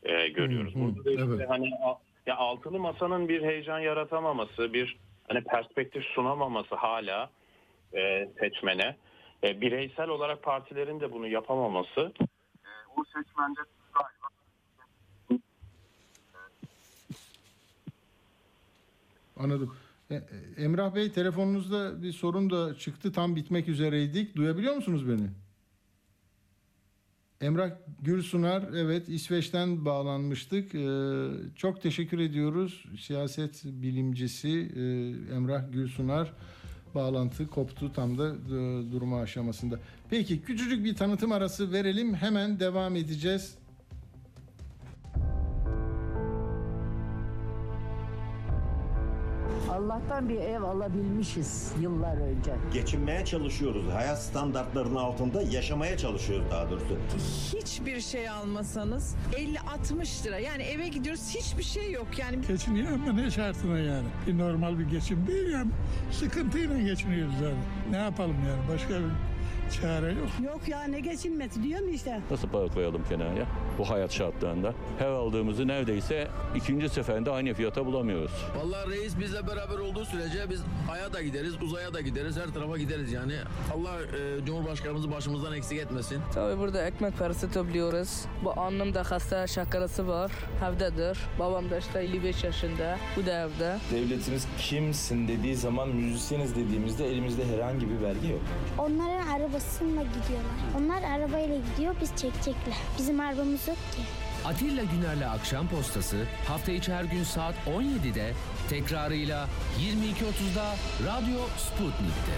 e, görüyoruz. Hı hı, Burada da işte evet. hani ya altılı masanın bir heyecan yaratamaması, bir hani perspektif sunamaması hala e, seçmene, e, bireysel olarak partilerin de bunu yapamaması o seçmende galiba Anladım. E, e, Emrah Bey telefonunuzda bir sorun da çıktı. Tam bitmek üzereydik. Duyabiliyor musunuz beni? Emrah Gülsunar evet İsveç'ten bağlanmıştık. E, çok teşekkür ediyoruz. Siyaset bilimcisi e, Emrah Gülsunar bağlantı koptu tam da e, durma aşamasında. Peki küçücük bir tanıtım arası verelim. Hemen devam edeceğiz. Allah'tan bir ev alabilmişiz yıllar önce. geçinmeye çalışıyoruz. Hayat standartlarının altında yaşamaya çalışıyoruz daha doğrusu. hiçbir şey almasanız 50-60 lira. Yani eve gidiyoruz hiçbir şey yok. Yani Geçiniyor ama ne şartına yani? Bir normal bir geçim değil yani. Sıkıntıyla geçiniyoruz yani. Ne yapalım yani? Başka bir çare yok. Yok ya ne geçinmesi diyorum işte. Nasıl para koyalım kenara bu hayat şartlarında? Her aldığımızı neredeyse ikinci seferinde aynı fiyata bulamıyoruz. Vallahi reis bizle beraber olduğu sürece biz aya da gideriz, uzaya da gideriz, her tarafa gideriz yani. Allah e, Cumhurbaşkanımızı başımızdan eksik etmesin. Tabii burada ekmek parası topluyoruz. Bu annem de hasta şakarası var. Evdedir. Babam da işte 55 yaşında. Bu da evde. Devletimiz kimsin dediği zaman müzisyeniz dediğimizde elimizde herhangi bir belge yok. Onların arabasıyla gidiyorlar. Onlar arabayla gidiyor, biz çekecekler. Bizim arabamız yok ki. Atilla Güner'le Akşam Postası hafta içi her gün saat 17'de tekrarıyla 22.30'da Radyo Sputnik'te.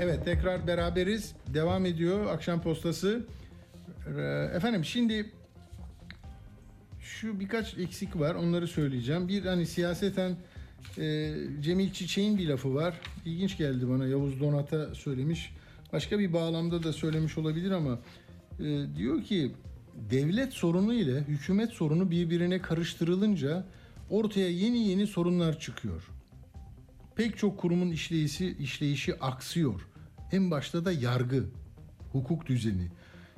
Evet tekrar beraberiz. Devam ediyor akşam postası. Ee, Efendim şimdi şu birkaç eksik var onları söyleyeceğim. Bir hani siyaseten e, Cemil Çiçek'in bir lafı var. İlginç geldi bana Yavuz Donat'a söylemiş. Başka bir bağlamda da söylemiş olabilir ama e, diyor ki devlet sorunu ile hükümet sorunu birbirine karıştırılınca ortaya yeni yeni sorunlar çıkıyor pek çok kurumun işleyişi, işleyişi aksıyor. En başta da yargı, hukuk düzeni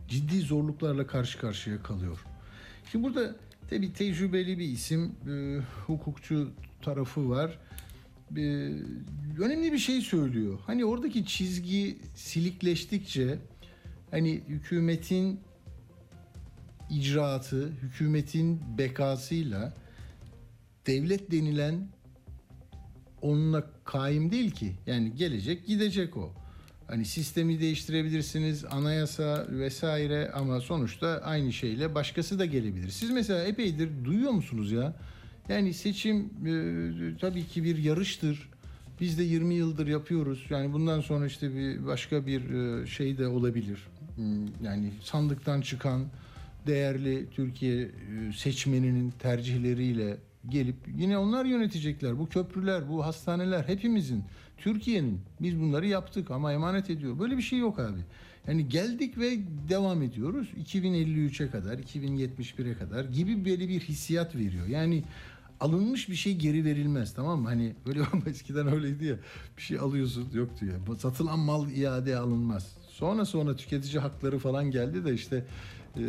ciddi zorluklarla karşı karşıya kalıyor. Şimdi burada tabii tecrübeli bir isim, e, hukukçu tarafı var. E, önemli bir şey söylüyor. Hani oradaki çizgi silikleştikçe hani hükümetin icraatı, hükümetin bekasıyla devlet denilen onunla kaim değil ki. Yani gelecek gidecek o. Hani sistemi değiştirebilirsiniz, anayasa vesaire ama sonuçta aynı şeyle başkası da gelebilir. Siz mesela epeydir duyuyor musunuz ya? Yani seçim e, tabii ki bir yarıştır. Biz de 20 yıldır yapıyoruz. Yani bundan sonra işte bir başka bir e, şey de olabilir. Hmm, Yani sandıktan çıkan değerli Türkiye e, seçmeninin tercihleriyle gelip yine onlar yönetecekler. Bu köprüler, bu hastaneler hepimizin, Türkiye'nin. Biz bunları yaptık ama emanet ediyor. Böyle bir şey yok abi. Yani geldik ve devam ediyoruz 2053'e kadar, 2071'e kadar gibi böyle bir hissiyat veriyor. Yani alınmış bir şey geri verilmez tamam mı? Hani böyle eskiden öyleydi ya bir şey alıyorsun yok diyor. Satılan mal iade alınmaz. Sonra sonra tüketici hakları falan geldi de işte e,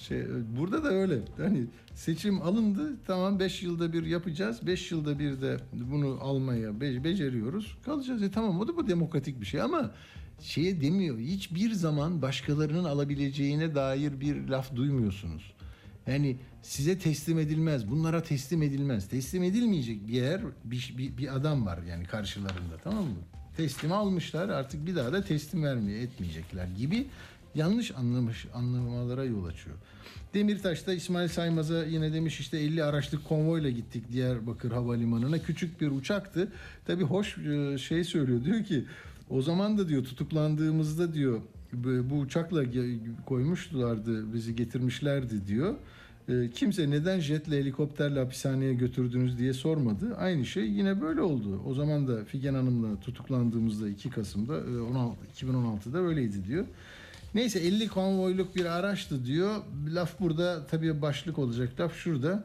şey burada da öyle. Hani seçim alındı tamam 5 yılda bir yapacağız. 5 yılda bir de bunu almaya be- beceriyoruz. Kalacağız. E tamam o da bu demokratik bir şey ama şeye demiyor. Hiçbir zaman başkalarının alabileceğine dair bir laf duymuyorsunuz. Yani size teslim edilmez. Bunlara teslim edilmez. Teslim edilmeyecek bir yer bir, bir, bir adam var yani karşılarında tamam mı? Teslim almışlar artık bir daha da teslim vermeye etmeyecekler gibi yanlış anlamış anlamalara yol açıyor. Demirtaş'ta İsmail Saymaz'a yine demiş işte 50 araçlık konvoyla gittik Diyarbakır Havalimanı'na. Küçük bir uçaktı. Tabii hoş e, şey söylüyor diyor ki o zaman da diyor tutuklandığımızda diyor bu uçakla koymuşlardı bizi getirmişlerdi diyor. E, Kimse neden jetle helikopterle hapishaneye götürdünüz diye sormadı. Aynı şey yine böyle oldu. O zaman da Figen Hanım'la tutuklandığımızda 2 Kasım'da e, 16, 2016'da öyleydi diyor. Neyse 50 konvoyluk bir araçtı diyor. Laf burada tabii başlık olacak laf şurada.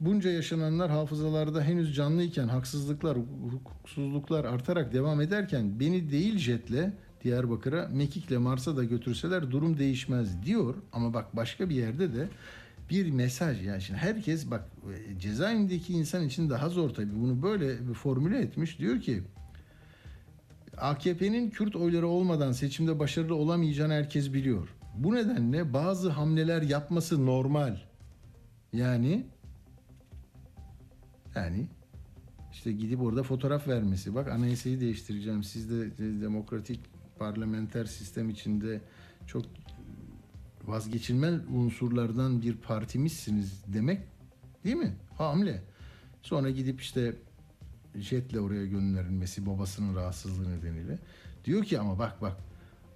Bunca yaşananlar hafızalarda henüz canlıyken haksızlıklar, hukuksuzluklar artarak devam ederken beni değil jetle Diyarbakır'a, Mekik'le Mars'a da götürseler durum değişmez diyor. Ama bak başka bir yerde de bir mesaj yani şimdi herkes bak e, cezaevindeki insan için daha zor tabii bunu böyle bir formüle etmiş. Diyor ki AKP'nin Kürt oyları olmadan seçimde başarılı olamayacağını herkes biliyor. Bu nedenle bazı hamleler yapması normal. Yani yani işte gidip orada fotoğraf vermesi. Bak anayasayı değiştireceğim. Siz de de demokratik parlamenter sistem içinde çok vazgeçilmez unsurlardan bir partimizsiniz demek değil mi? Hamle. Sonra gidip işte jetle oraya gönderilmesi babasının rahatsızlığı nedeniyle. Diyor ki ama bak bak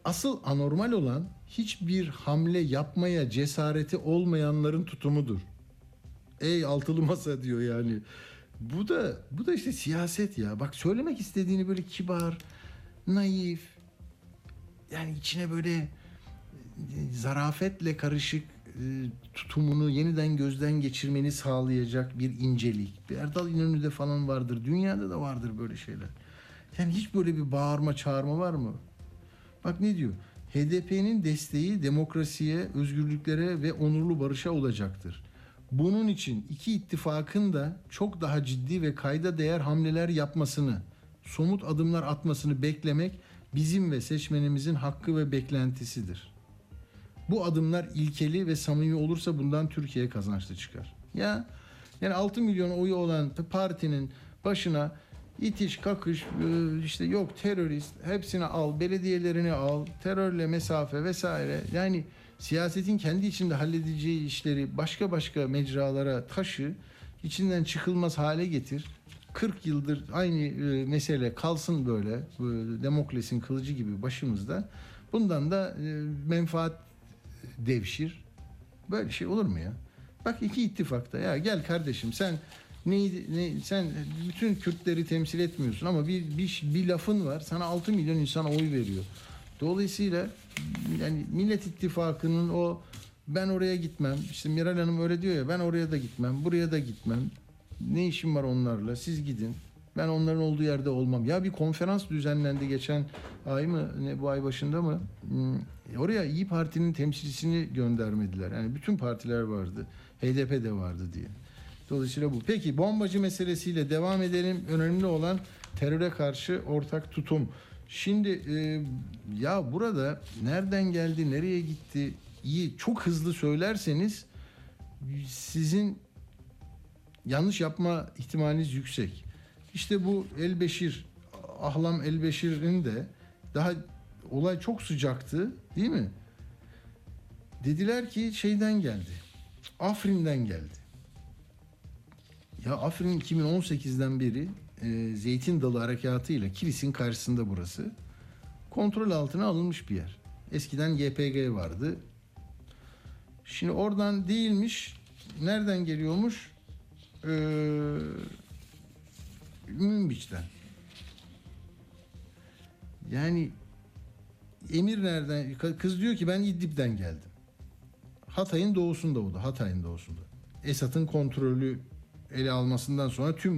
asıl anormal olan hiçbir hamle yapmaya cesareti olmayanların tutumudur. Ey altılı masa diyor yani. Bu da bu da işte siyaset ya. Bak söylemek istediğini böyle kibar, naif yani içine böyle e, zarafetle karışık e, tutumunu yeniden gözden geçirmeni sağlayacak bir incelik. Bir Erdal İnönü'de falan vardır. Dünyada da vardır böyle şeyler. Yani hiç böyle bir bağırma çağırma var mı? Bak ne diyor? HDP'nin desteği demokrasiye, özgürlüklere ve onurlu barışa olacaktır. Bunun için iki ittifakın da çok daha ciddi ve kayda değer hamleler yapmasını, somut adımlar atmasını beklemek bizim ve seçmenimizin hakkı ve beklentisidir. Bu adımlar ilkeli ve samimi olursa bundan Türkiye kazançlı çıkar. Ya yani 6 milyon oyu olan partinin başına itiş kakış e, işte yok terörist hepsini al belediyelerini al terörle mesafe vesaire yani siyasetin kendi içinde halledeceği işleri başka başka mecralara taşı içinden çıkılmaz hale getir 40 yıldır aynı e, mesele kalsın böyle e, Demokles'in kılıcı gibi başımızda bundan da e, menfaat devşir böyle şey olur mu ya bak iki ittifakta ya gel kardeşim sen neydi ne, sen bütün Kürtleri temsil etmiyorsun ama bir, bir bir lafın var sana 6 milyon insan oy veriyor. Dolayısıyla yani Millet İttifakı'nın o ben oraya gitmem. işte Miral Hanım öyle diyor ya ben oraya da gitmem, buraya da gitmem. Ne işim var onlarla? Siz gidin. Ben onların olduğu yerde olmam. Ya bir konferans düzenlendi geçen ay mı ne bu ay başında mı? Hmm, oraya İyi Parti'nin temsilcisini göndermediler. Yani bütün partiler vardı. HDP de vardı diye. Dolayısıyla bu. Peki bombacı meselesiyle devam edelim. Önemli olan teröre karşı ortak tutum. Şimdi e, ya burada nereden geldi, nereye gitti? İyi çok hızlı söylerseniz sizin yanlış yapma ihtimaliniz yüksek. İşte bu Elbeşir, Ahlam Elbeşir'in de daha olay çok sıcaktı değil mi? Dediler ki şeyden geldi. Afrin'den geldi. Ya Afrin 2018'den beri e, Zeytin Dalı Harekatı'yla Kilis'in karşısında burası. Kontrol altına alınmış bir yer. Eskiden YPG vardı. Şimdi oradan değilmiş. Nereden geliyormuş? Ee, Münbiç'ten. Yani Emir nereden? Kız diyor ki ben İdlib'den geldim. Hatay'ın doğusunda o da. Hatay'ın doğusunda. Esad'ın kontrolü ele almasından sonra tüm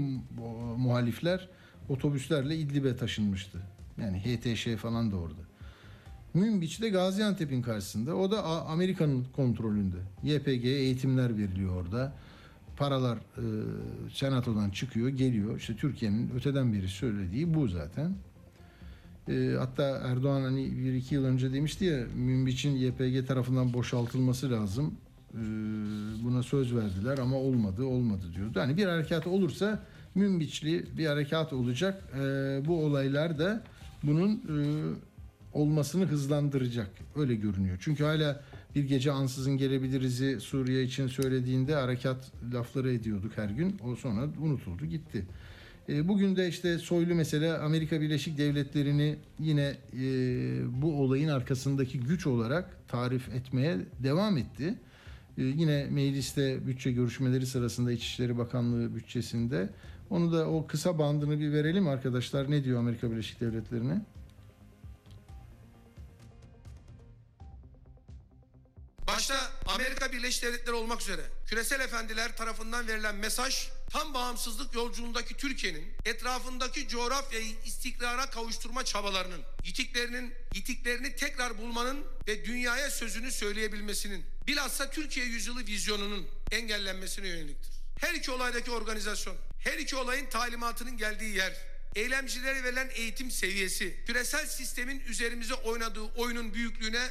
muhalifler otobüslerle İdlib'e taşınmıştı. Yani HTŞ falan da orada. Münbiç de Gaziantep'in karşısında. O da Amerika'nın kontrolünde. YPG'ye eğitimler veriliyor orada. Paralar e, senatodan çıkıyor, geliyor. İşte Türkiye'nin öteden beri söylediği bu zaten. E, hatta Erdoğan hani bir iki yıl önce demişti ya Münbiç'in YPG tarafından boşaltılması lazım. E, buna söz verdiler ama olmadı, olmadı diyordu. Hani bir harekat olursa Münbiçli bir harekat olacak. E, bu olaylar da bunun e, olmasını hızlandıracak. Öyle görünüyor. Çünkü hala bir gece ansızın gelebiliriz'i Suriye için söylediğinde harekat lafları ediyorduk her gün. O sonra unutuldu gitti. E, Bugün de işte soylu mesele Amerika Birleşik Devletleri'ni yine e, bu olayın arkasındaki güç olarak tarif etmeye devam etti. E, yine mecliste bütçe görüşmeleri sırasında İçişleri Bakanlığı bütçesinde onu da o kısa bandını bir verelim arkadaşlar. Ne diyor Amerika Birleşik Devletleri'ne? Amerika Birleşik Devletleri olmak üzere küresel efendiler tarafından verilen mesaj tam bağımsızlık yolculuğundaki Türkiye'nin etrafındaki coğrafyayı istikrara kavuşturma çabalarının, yitiklerinin, yitiklerini tekrar bulmanın ve dünyaya sözünü söyleyebilmesinin, bilhassa Türkiye yüzyılı vizyonunun engellenmesine yöneliktir. Her iki olaydaki organizasyon, her iki olayın talimatının geldiği yer, eylemcilere verilen eğitim seviyesi, küresel sistemin üzerimize oynadığı oyunun büyüklüğüne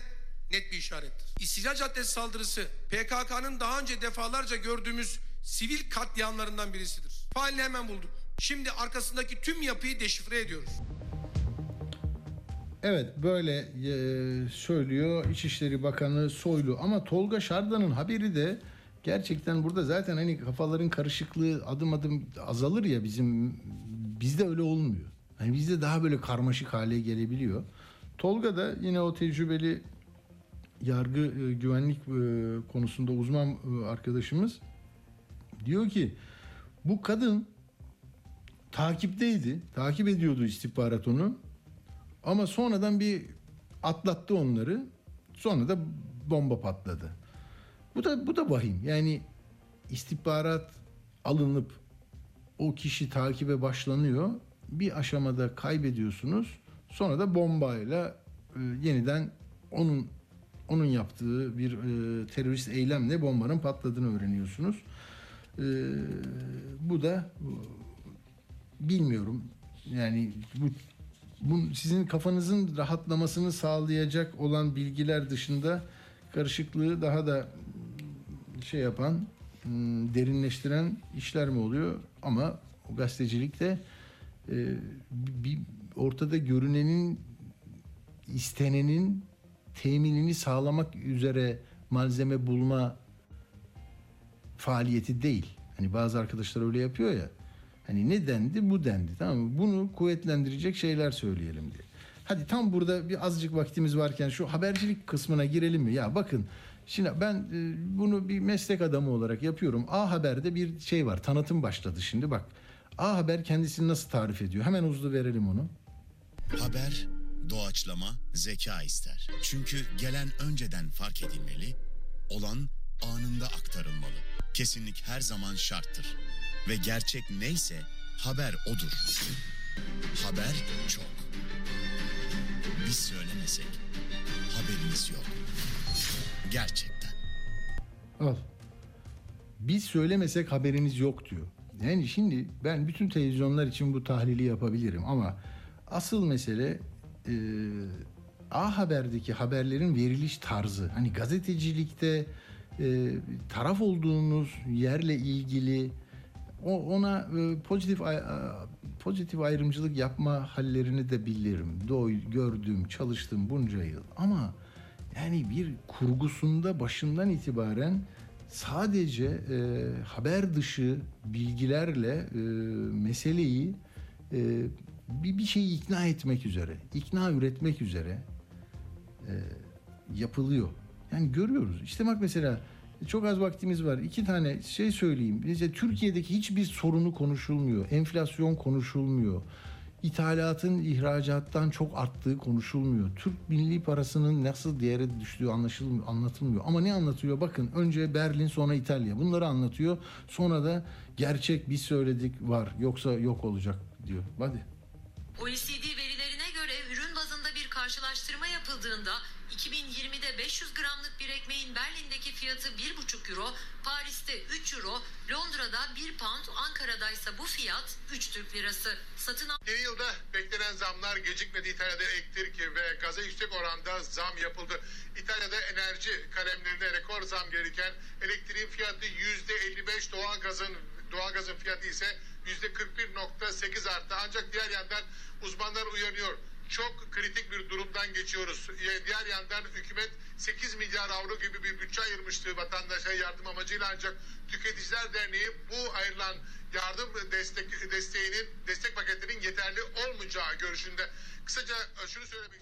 net bir işarettir. İstiklal Caddesi saldırısı PKK'nın daha önce defalarca gördüğümüz sivil katliamlarından birisidir. Failini hemen bulduk. Şimdi arkasındaki tüm yapıyı deşifre ediyoruz. Evet böyle e, söylüyor İçişleri Bakanı Soylu ama Tolga Şardan'ın haberi de gerçekten burada zaten hani kafaların karışıklığı adım adım azalır ya bizim bizde öyle olmuyor. Hani bizde daha böyle karmaşık hale gelebiliyor. Tolga da yine o tecrübeli yargı e, güvenlik e, konusunda uzman e, arkadaşımız diyor ki bu kadın takipteydi. Takip ediyordu istihbarat onu. Ama sonradan bir atlattı onları. Sonra da bomba patladı. Bu da bu da vahim. Yani istihbarat alınıp o kişi takibe başlanıyor. Bir aşamada kaybediyorsunuz. Sonra da bombayla e, yeniden onun onun yaptığı bir e, terörist eylemle bombanın patladığını öğreniyorsunuz. E, bu da bilmiyorum. Yani bu, bu sizin kafanızın rahatlamasını sağlayacak olan bilgiler dışında karışıklığı daha da şey yapan, derinleştiren işler mi oluyor? Ama o gazetecilikte bir ortada görünenin istenenin teminini sağlamak üzere malzeme bulma faaliyeti değil. Hani bazı arkadaşlar öyle yapıyor ya. Hani ne dendi bu dendi tamam mı? Bunu kuvvetlendirecek şeyler söyleyelim diye. Hadi tam burada bir azıcık vaktimiz varken şu habercilik kısmına girelim mi? Ya bakın şimdi ben e, bunu bir meslek adamı olarak yapıyorum. A Haber'de bir şey var tanıtım başladı şimdi bak. A Haber kendisini nasıl tarif ediyor? Hemen hızlı verelim onu. Haber doğaçlama, zeka ister. Çünkü gelen önceden fark edilmeli, olan anında aktarılmalı. Kesinlik her zaman şarttır. Ve gerçek neyse haber odur. Haber çok. Biz söylemesek haberimiz yok. Gerçekten. Al. Biz söylemesek haberiniz yok diyor. Yani şimdi ben bütün televizyonlar için bu tahlili yapabilirim ama asıl mesele e, A Haber'deki haberlerin veriliş tarzı. Hani gazetecilikte e, taraf olduğunuz yerle ilgili o ona e, pozitif a- pozitif ayrımcılık yapma hallerini de bilirim. Doğu gördüm, çalıştım bunca yıl. Ama yani bir kurgusunda başından itibaren sadece e, haber dışı bilgilerle e, meseleyi e, bir bir şeyi ikna etmek üzere, ikna üretmek üzere e, yapılıyor. Yani görüyoruz. İşte bak mesela çok az vaktimiz var. İki tane şey söyleyeyim. Bize Türkiye'deki hiçbir sorunu konuşulmuyor. Enflasyon konuşulmuyor. İthalatın ihracattan çok arttığı konuşulmuyor. Türk milli parasının nasıl değere düştüğü anlaşılmıyor, anlatılmıyor. Ama ne anlatıyor? Bakın önce Berlin sonra İtalya. Bunları anlatıyor. Sonra da gerçek biz söyledik var yoksa yok olacak diyor. Hadi. OECD verilerine göre ürün bazında bir karşılaştırma yapıldığında 2020'de 500 gramlık bir ekmeğin Berlin'deki fiyatı 1,5 euro, Paris'te 3 euro, Londra'da 1 pound, Ankara'da ise bu fiyat 3 Türk lirası. Satın al- Yeni yılda beklenen zamlar gecikmedi. İtalya'da elektrik ve gaza yüksek oranda zam yapıldı. İtalya'da enerji kalemlerine rekor zam gelirken elektriğin fiyatı %55, doğalgazın doğalgazın fiyatı ise %41.8 arttı. Ancak diğer yandan uzmanlar uyanıyor. Çok kritik bir durumdan geçiyoruz. Diğer yandan hükümet 8 milyar avro gibi bir bütçe ayırmıştı vatandaşa yardım amacıyla ancak Tüketiciler Derneği bu ayrılan yardım destek desteğinin destek paketinin yeterli olmayacağı görüşünde. Kısaca şunu söylemek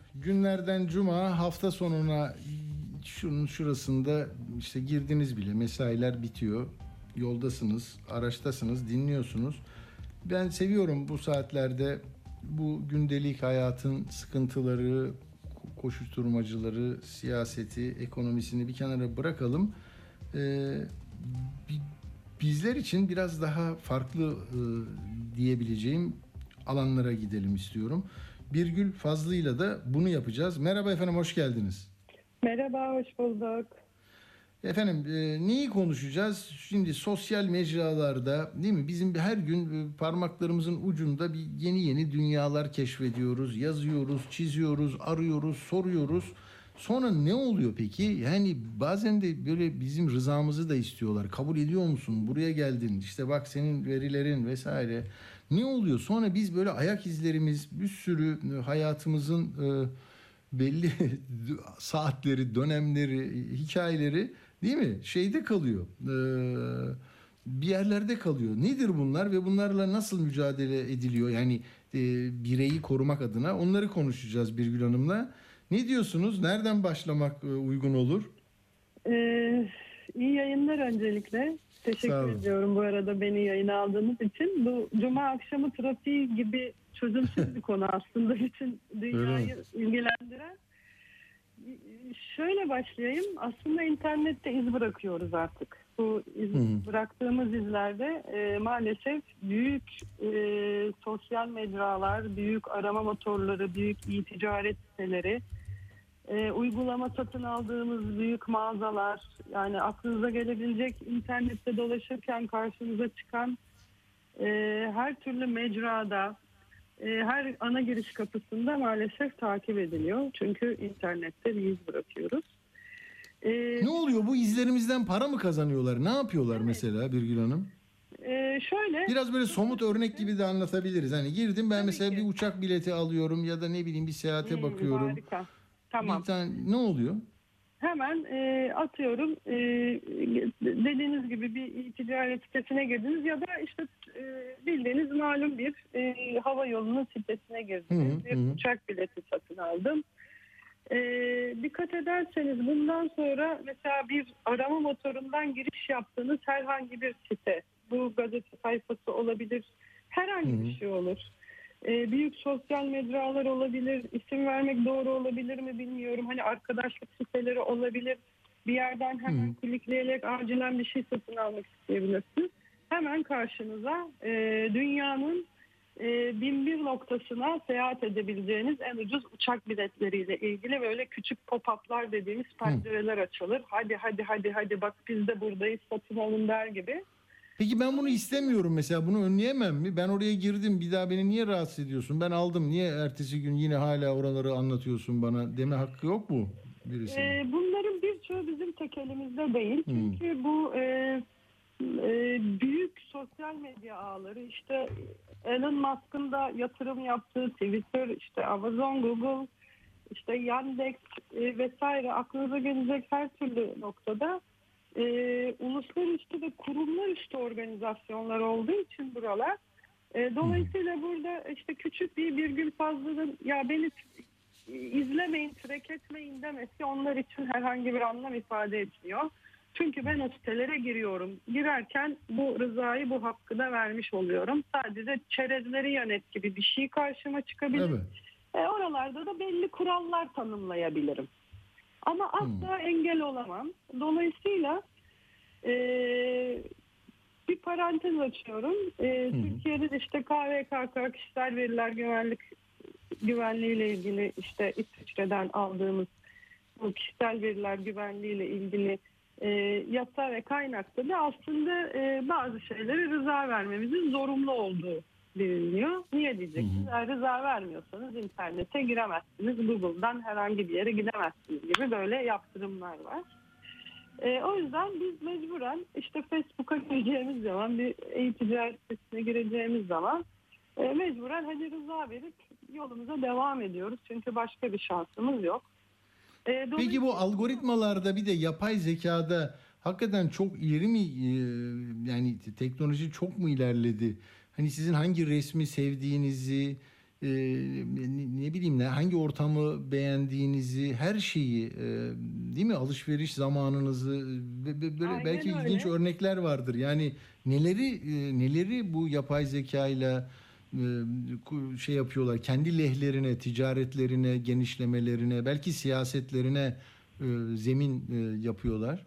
günlerden cuma hafta sonuna şunun şurasında işte girdiniz bile mesailer bitiyor. Yoldasınız araçtasınız dinliyorsunuz. Ben seviyorum bu saatlerde bu gündelik hayatın sıkıntıları koşuşturmacıları siyaseti ekonomisini bir kenara bırakalım. Ee, bi- bizler için biraz daha farklı e, diyebileceğim alanlara gidelim istiyorum. Birgül Fazlı'yla da bunu yapacağız. Merhaba efendim, hoş geldiniz. Merhaba, hoş bulduk. Efendim e, neyi konuşacağız? Şimdi sosyal mecralarda değil mi? Bizim her gün e, parmaklarımızın ucunda bir yeni yeni dünyalar keşfediyoruz. Yazıyoruz, çiziyoruz, arıyoruz, soruyoruz. Sonra ne oluyor peki? Yani bazen de böyle bizim rızamızı da istiyorlar. Kabul ediyor musun? Buraya geldin. İşte bak senin verilerin vesaire. Ne oluyor? Sonra biz böyle ayak izlerimiz bir sürü e, hayatımızın e, belli saatleri, dönemleri, hikayeleri değil mi? Şeyde kalıyor. Ee, bir yerlerde kalıyor. Nedir bunlar ve bunlarla nasıl mücadele ediliyor? Yani e, bireyi korumak adına onları konuşacağız Birgül Hanım'la. Ne diyorsunuz? Nereden başlamak e, uygun olur? Ee, iyi yayınlar öncelikle. Teşekkür ediyorum bu arada beni yayına aldığınız için. Bu cuma akşamı trafiği gibi çözümsüz bir konu aslında bütün dünyayı ilgilendiren. Şöyle başlayayım. Aslında internette iz bırakıyoruz artık. Bu iz, bıraktığımız izlerde e, maalesef büyük e, sosyal mecralar, büyük arama motorları, büyük e-ticaret siteleri, e, uygulama satın aldığımız büyük mağazalar, yani aklınıza gelebilecek internette dolaşırken karşınıza çıkan e, her türlü mecrada, e, her ana giriş kapısında maalesef takip ediliyor. Çünkü internette bir iz bırakıyoruz. Ne oluyor? Bu izlerimizden para mı kazanıyorlar? Ne yapıyorlar mesela Birgül Hanım? E, şöyle Biraz böyle somut örnek gibi de anlatabiliriz. Hani girdim ben mesela bir uçak bileti alıyorum ya da ne bileyim bir seyahate Hmm, bakıyorum. harika. Tamam. Bir tane ne oluyor? hemen e, atıyorum e, dediğiniz gibi bir ticaret sitesine girdiniz ya da işte e, bildiğiniz malum bir e, hava yolunun sitesine girdiniz. Hı hı, bir hı. uçak bileti satın aldım. E, dikkat ederseniz bundan sonra mesela bir arama motorundan giriş yaptığınız herhangi bir site, bu gazete sayfası olabilir, herhangi Hı hı. bir şey olur. E, büyük sosyal mecralar olabilir, isim vermek doğru olabilir mi bilmiyorum. Hani arkadaşlık siteleri olabilir. Bir yerden hemen klikleyerek acilen bir şey satın almak isteyebilirsiniz. Hemen karşınıza e, dünyanın e, bin bir noktasına seyahat edebileceğiniz en ucuz uçak biletleriyle ilgili böyle küçük pop-up'lar dediğimiz pencereler açılır. Hadi hadi hadi hadi bak biz de buradayız satın alın der gibi. Peki ben bunu istemiyorum mesela bunu önleyemem mi? Ben oraya girdim bir daha beni niye rahatsız ediyorsun? Ben aldım niye ertesi gün yine hala oraları anlatıyorsun bana deme hakkı yok mu birisinin? Ee, bunların birçoğu bizim tek elimizde değil. Çünkü bu e, e, büyük sosyal medya ağları işte Elon Musk'ın da yatırım yaptığı Twitter, işte Amazon, Google, işte Yandex e, vesaire aklınıza gelecek her türlü noktada e, uluslararası ve kurumlar üstü organizasyonlar olduğu için buralar e, dolayısıyla burada işte küçük bir virgül fazlalığın ya beni izlemeyin, track etmeyin demesi onlar için herhangi bir anlam ifade etmiyor. Çünkü ben o sitelere giriyorum. Girerken bu rızayı, bu hakkı da vermiş oluyorum. Sadece çerezleri yönet gibi bir şey karşıma çıkabilir. Evet. E, oralarda da belli kurallar tanımlayabilirim. Ama asla engel olamam. Dolayısıyla e, bir parantez açıyorum. E, Türkiye'de işte KVKK kişisel veriler güvenlik güvenliği ile ilgili işte İsviçre'den aldığımız bu kişisel veriler güvenliği ile ilgili e, yasa ve kaynakta da aslında e, bazı şeylere rıza vermemizin zorunlu olduğu biliniyor. Niye diyeceksiniz? Eğer rıza vermiyorsanız internete giremezsiniz. Google'dan herhangi bir yere gidemezsiniz gibi böyle yaptırımlar var. E, o yüzden biz mecburen işte Facebook'a gireceğimiz zaman bir e-ticaret sitesine gireceğimiz zaman e, mecburen hadi rıza verip yolumuza devam ediyoruz. Çünkü başka bir şansımız yok. E, Peki bu algoritmalarda bir de yapay zekada hakikaten çok ileri mi e, yani teknoloji çok mu ilerledi? Hani sizin hangi resmi sevdiğinizi e, ne, ne bileyim ne hangi ortamı beğendiğinizi her şeyi e, değil mi alışveriş zamanınızı ve- ve böyle Aynen belki öyle. ilginç örnekler vardır. Yani neleri e, neleri bu yapay zekayla e, şey yapıyorlar kendi lehlerine, ticaretlerine, genişlemelerine, belki siyasetlerine e, zemin e, yapıyorlar.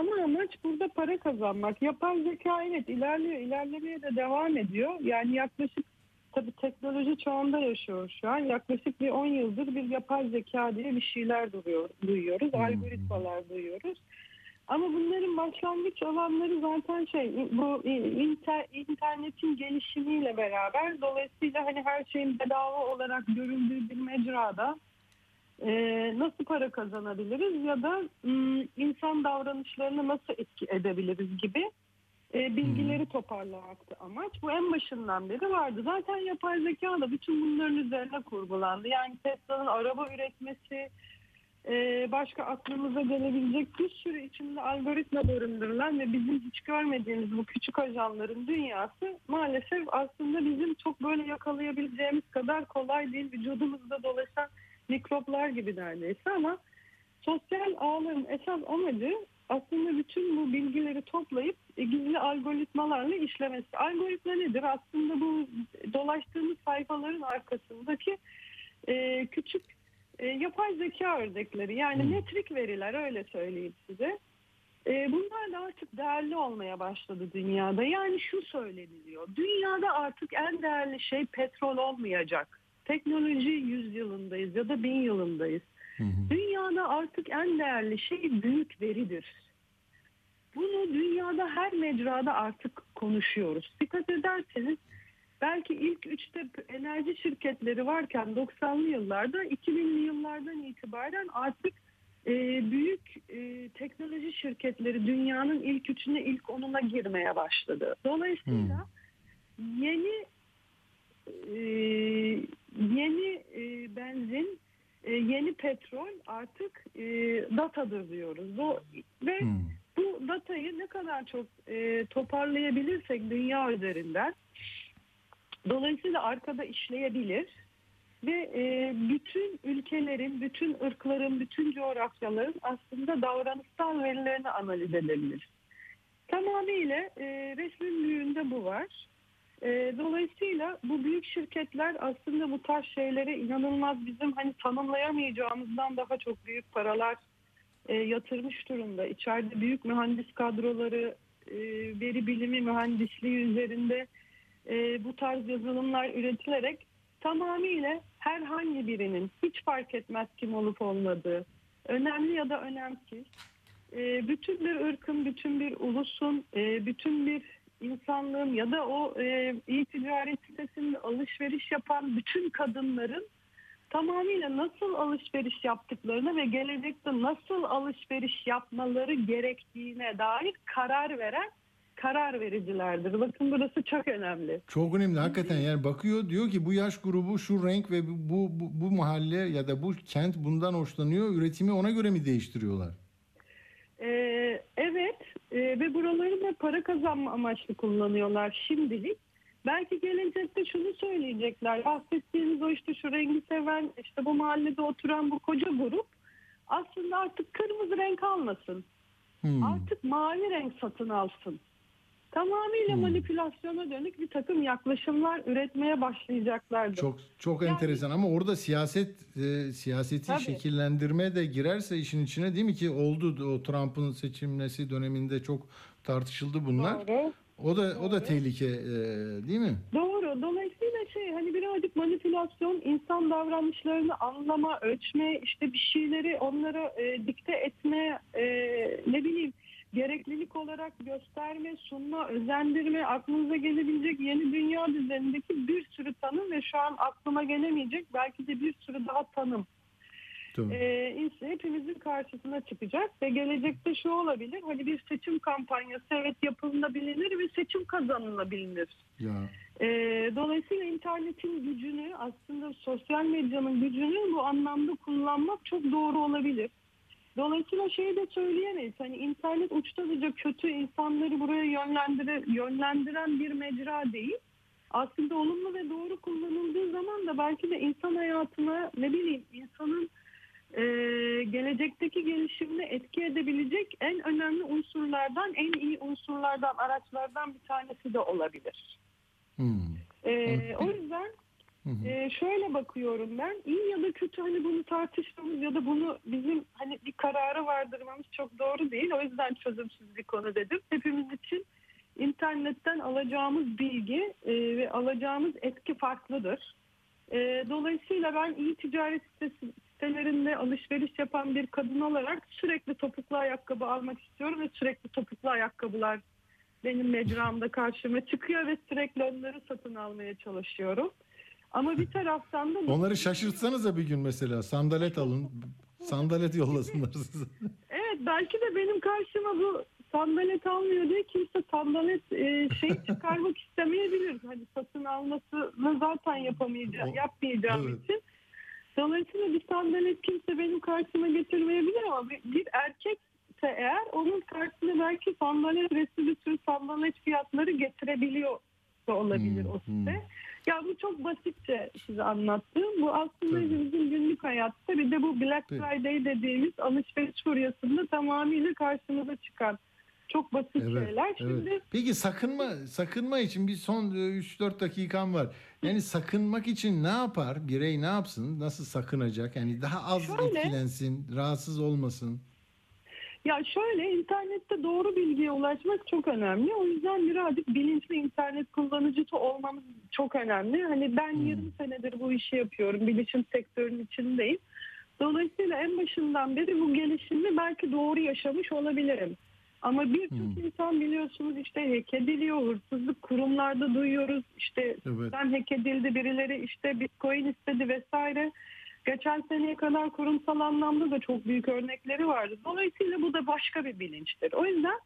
Ana amaç burada para kazanmak. Yapay zeka evet ilerliyor, ilerlemeye de devam ediyor. Yani yaklaşık tabii teknoloji çağında yaşıyoruz şu an. Yaklaşık bir 10 yıldır bir yapay zeka diye bir şeyler duruyor, duyuyoruz. Algoritmalar duyuyoruz. Ama bunların başlangıç alanları zaten şey bu inter, internetin gelişimiyle beraber dolayısıyla hani her şeyin bedava olarak görüldüğü bir mecrada e, nasıl para kazanabiliriz ya da m, insan davranışlarını nasıl etki edebiliriz gibi e, bilgileri toparlamaktı amaç. Bu en başından beri vardı. Zaten yapay zeka da bütün bunların üzerine kurgulandı. Yani Tesla'nın araba üretmesi, e, başka aklımıza gelebilecek bir sürü içinde algoritma barındırılan ve bizim hiç görmediğimiz bu küçük ajanların dünyası maalesef aslında bizim çok böyle yakalayabileceğimiz kadar kolay değil. Vücudumuzda dolaşan mikroplar gibi neredeyse ama sosyal ağların esas amacı aslında bütün bu bilgileri toplayıp e, gizli algoritmalarla işlemesi. Algoritma nedir? Aslında bu dolaştığımız sayfaların arkasındaki e, küçük e, yapay zeka ördekleri yani metrik veriler öyle söyleyeyim size. E, bunlar da artık değerli olmaya başladı dünyada. Yani şu söyleniliyor. Dünyada artık en değerli şey petrol olmayacak. Teknoloji yüzyılındayız ya da bin yılındayız. Dünyada artık en değerli şey büyük veridir. Bunu dünyada her mecrada artık konuşuyoruz. Dikkat ederseniz belki ilk üçte enerji şirketleri varken 90'lı yıllarda 2000'li yıllardan itibaren artık e, büyük e, teknoloji şirketleri dünyanın ilk üçüne ilk onuna girmeye başladı. Dolayısıyla yeni e, yeni e, benzin e, yeni petrol artık e, datadır diyoruz. Bu, ve bu datayı ne kadar çok e, toparlayabilirsek dünya üzerinden dolayısıyla arkada işleyebilir ve e, bütün ülkelerin, bütün ırkların, bütün coğrafyaların aslında davranışsal verilerini analiz edebilir. Tamamıyla e, resmin büyüğünde bu var. E, dolayısıyla bu büyük şirketler aslında bu tarz şeylere inanılmaz bizim hani tanımlayamayacağımızdan daha çok büyük paralar e, yatırmış durumda. İçeride büyük mühendis kadroları, e, veri bilimi mühendisliği üzerinde e, bu tarz yazılımlar üretilerek tamamıyla herhangi birinin hiç fark etmez kim olup olmadığı, önemli ya da önemsiz, e, bütün bir ırkın, bütün bir ulusun, e, bütün bir insanlığın ya da o e, e-ticaret sitesinde alışveriş yapan bütün kadınların tamamıyla nasıl alışveriş yaptıklarını ve gelecekte nasıl alışveriş yapmaları gerektiğine dair karar veren karar vericilerdir. Bakın burası çok önemli. Çok önemli hakikaten yani bakıyor diyor ki bu yaş grubu şu renk ve bu bu, bu mahalle ya da bu kent bundan hoşlanıyor üretimi ona göre mi değiştiriyorlar? Ee, evet e, ve buraları da para kazanma amaçlı kullanıyorlar şimdilik. Belki gelecekte şunu söyleyecekler. Bahsettiğimiz o işte şu rengi seven, işte bu mahallede oturan bu koca grup aslında artık kırmızı renk almasın. Hmm. Artık mavi renk satın alsın. Tamamıyla manipülasyona dönük bir takım yaklaşımlar üretmeye başlayacaklardır. Çok çok enteresan ama orada siyaset e, siyaseti Tabii. şekillendirme de girerse işin içine değil mi ki oldu o Trump'ın seçilmesi döneminde çok tartışıldı bunlar. Doğru. O da o da tehlike e, değil mi? Doğru. Dolayısıyla şey hani birazcık manipülasyon, insan davranışlarını anlama, ölçme, işte bir şeyleri onlara e, dikte etme, e, ne bileyim gereklilik olarak gösterme, sunma, özendirme, aklınıza gelebilecek yeni dünya düzenindeki bir sürü tanım ve şu an aklıma gelemeyecek belki de bir sürü daha tanım. Tabii. Ee, hepimizin karşısına çıkacak ve gelecekte şu olabilir hani bir seçim kampanyası evet yapılabilir ve seçim kazanılabilir. Ya Ee, dolayısıyla internetin gücünü aslında sosyal medyanın gücünü bu anlamda kullanmak çok doğru olabilir. Dolayısıyla şeyi de söyleyemeyiz. Hani internet uçtadıca kötü insanları buraya yönlendire, yönlendiren bir mecra değil. Aslında olumlu ve doğru kullanıldığı zaman da belki de insan hayatına ne bileyim insanın e, gelecekteki gelişimine etki edebilecek en önemli unsurlardan, en iyi unsurlardan, araçlardan bir tanesi de olabilir. Hmm. E, o yüzden ee, şöyle bakıyorum ben iyi ya da kötü hani bunu tartışmamız ya da bunu bizim hani bir karara vardırmamız çok doğru değil. O yüzden çözümsüz bir konu dedim. Hepimiz için internetten alacağımız bilgi e, ve alacağımız etki farklıdır. E, dolayısıyla ben iyi ticaret sitesi, sitelerinde alışveriş yapan bir kadın olarak sürekli topuklu ayakkabı almak istiyorum ve sürekli topuklu ayakkabılar benim mecramda karşıma çıkıyor ve sürekli onları satın almaya çalışıyorum. Ama bir taraftan da onları şaşırtsanıza bir gün mesela sandalet alın sandalet yollasınlar size. Evet belki de benim karşıma bu sandalet almıyor diye kimse sandalet e, şey çıkarmak istemeyebilir. Hani satın almasını zaten yapamayacağım, yapmayacağım evet. için. Dolayısıyla bir sandalet kimse benim karşıma getirmeyebilir ama bir, bir erkekse eğer onun karşısına belki sandalet resmi bir sürü sandalet fiyatları getirebiliyor da olabilir o site. Ya bu çok basitçe size anlattığım. Bu aslında bizim günlük hayatta bir de bu Black Friday dediğimiz alışveriş furyasında tamamıyla karşımıza çıkan çok basit şeyler. Şimdi evet. Peki sakınma sakınma için bir son 3-4 dakikam var. Yani sakınmak için ne yapar? Birey ne yapsın? Nasıl sakınacak? Yani daha az Şöyle. etkilensin, rahatsız olmasın. Ya şöyle internette doğru bilgiye ulaşmak çok önemli. O yüzden birazcık bilinçli internet kullanıcısı olmamız çok önemli. Hani ben 20 senedir bu işi yapıyorum. Bilişim sektörünün içindeyim. Dolayısıyla en başından beri bu gelişimi belki doğru yaşamış olabilirim. Ama birçok insan biliyorsunuz işte hack ediliyor, hırsızlık kurumlarda duyuyoruz. İşte Evet. ben hack edildi birileri işte bitcoin istedi vesaire. Geçen seneye kadar kurumsal anlamda da çok büyük örnekleri vardı. Dolayısıyla bu da başka bir bilinçtir. O yüzden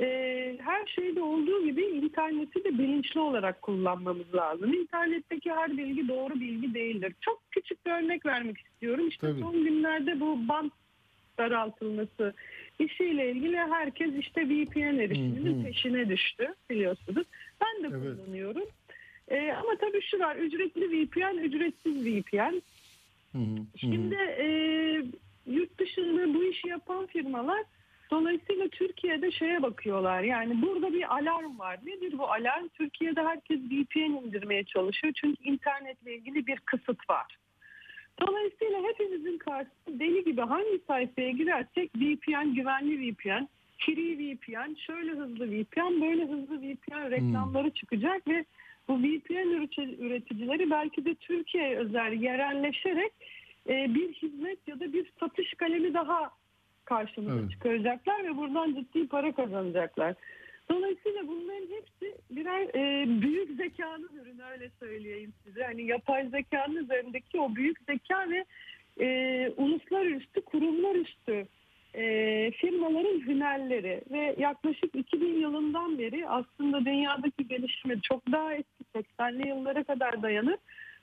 Ee, her şeyde olduğu gibi interneti de bilinçli olarak kullanmamız lazım. İnternetteki her bilgi doğru bilgi değildir. Çok küçük bir örnek vermek istiyorum. İşte Tabii. son günlerde bu bant daraltılması işiyle ilgili herkes işte VPN erişiminin Hı hı. peşine düştü biliyorsunuz. Ben de Evet. kullanıyorum. Ee, ama tabii şu var ücretli VPN, ücretsiz VPN. Hı hı. Şimdi e, yurt dışında bu işi yapan firmalar dolayısıyla Türkiye'de şeye bakıyorlar. Yani burada bir alarm var. Nedir bu alarm? Türkiye'de herkes VPN indirmeye çalışıyor. Çünkü internetle ilgili bir kısıt var. Dolayısıyla hepimizin karşısında deli gibi hangi sayfaya girersek VPN, güvenli VPN, free VPN, şöyle hızlı VPN, böyle hızlı VPN reklamları çıkacak ve bu VPN üretici- üreticileri belki de Türkiye'ye özel yerelleşerek e, bir hizmet ya da bir satış kalemi daha karşımıza Evet. çıkaracaklar ve buradan ciddi para kazanacaklar. Dolayısıyla bunların hepsi birer e, büyük zekanın ürünü öyle söyleyeyim size. Hani yapay zekanın üzerindeki o büyük zeka ve e, uluslararası kurumlar üstü e, firmaların hünerleri ve yaklaşık 2000 yılından beri aslında dünyadaki gelişme çok daha eski 80'li yıllara kadar dayanır.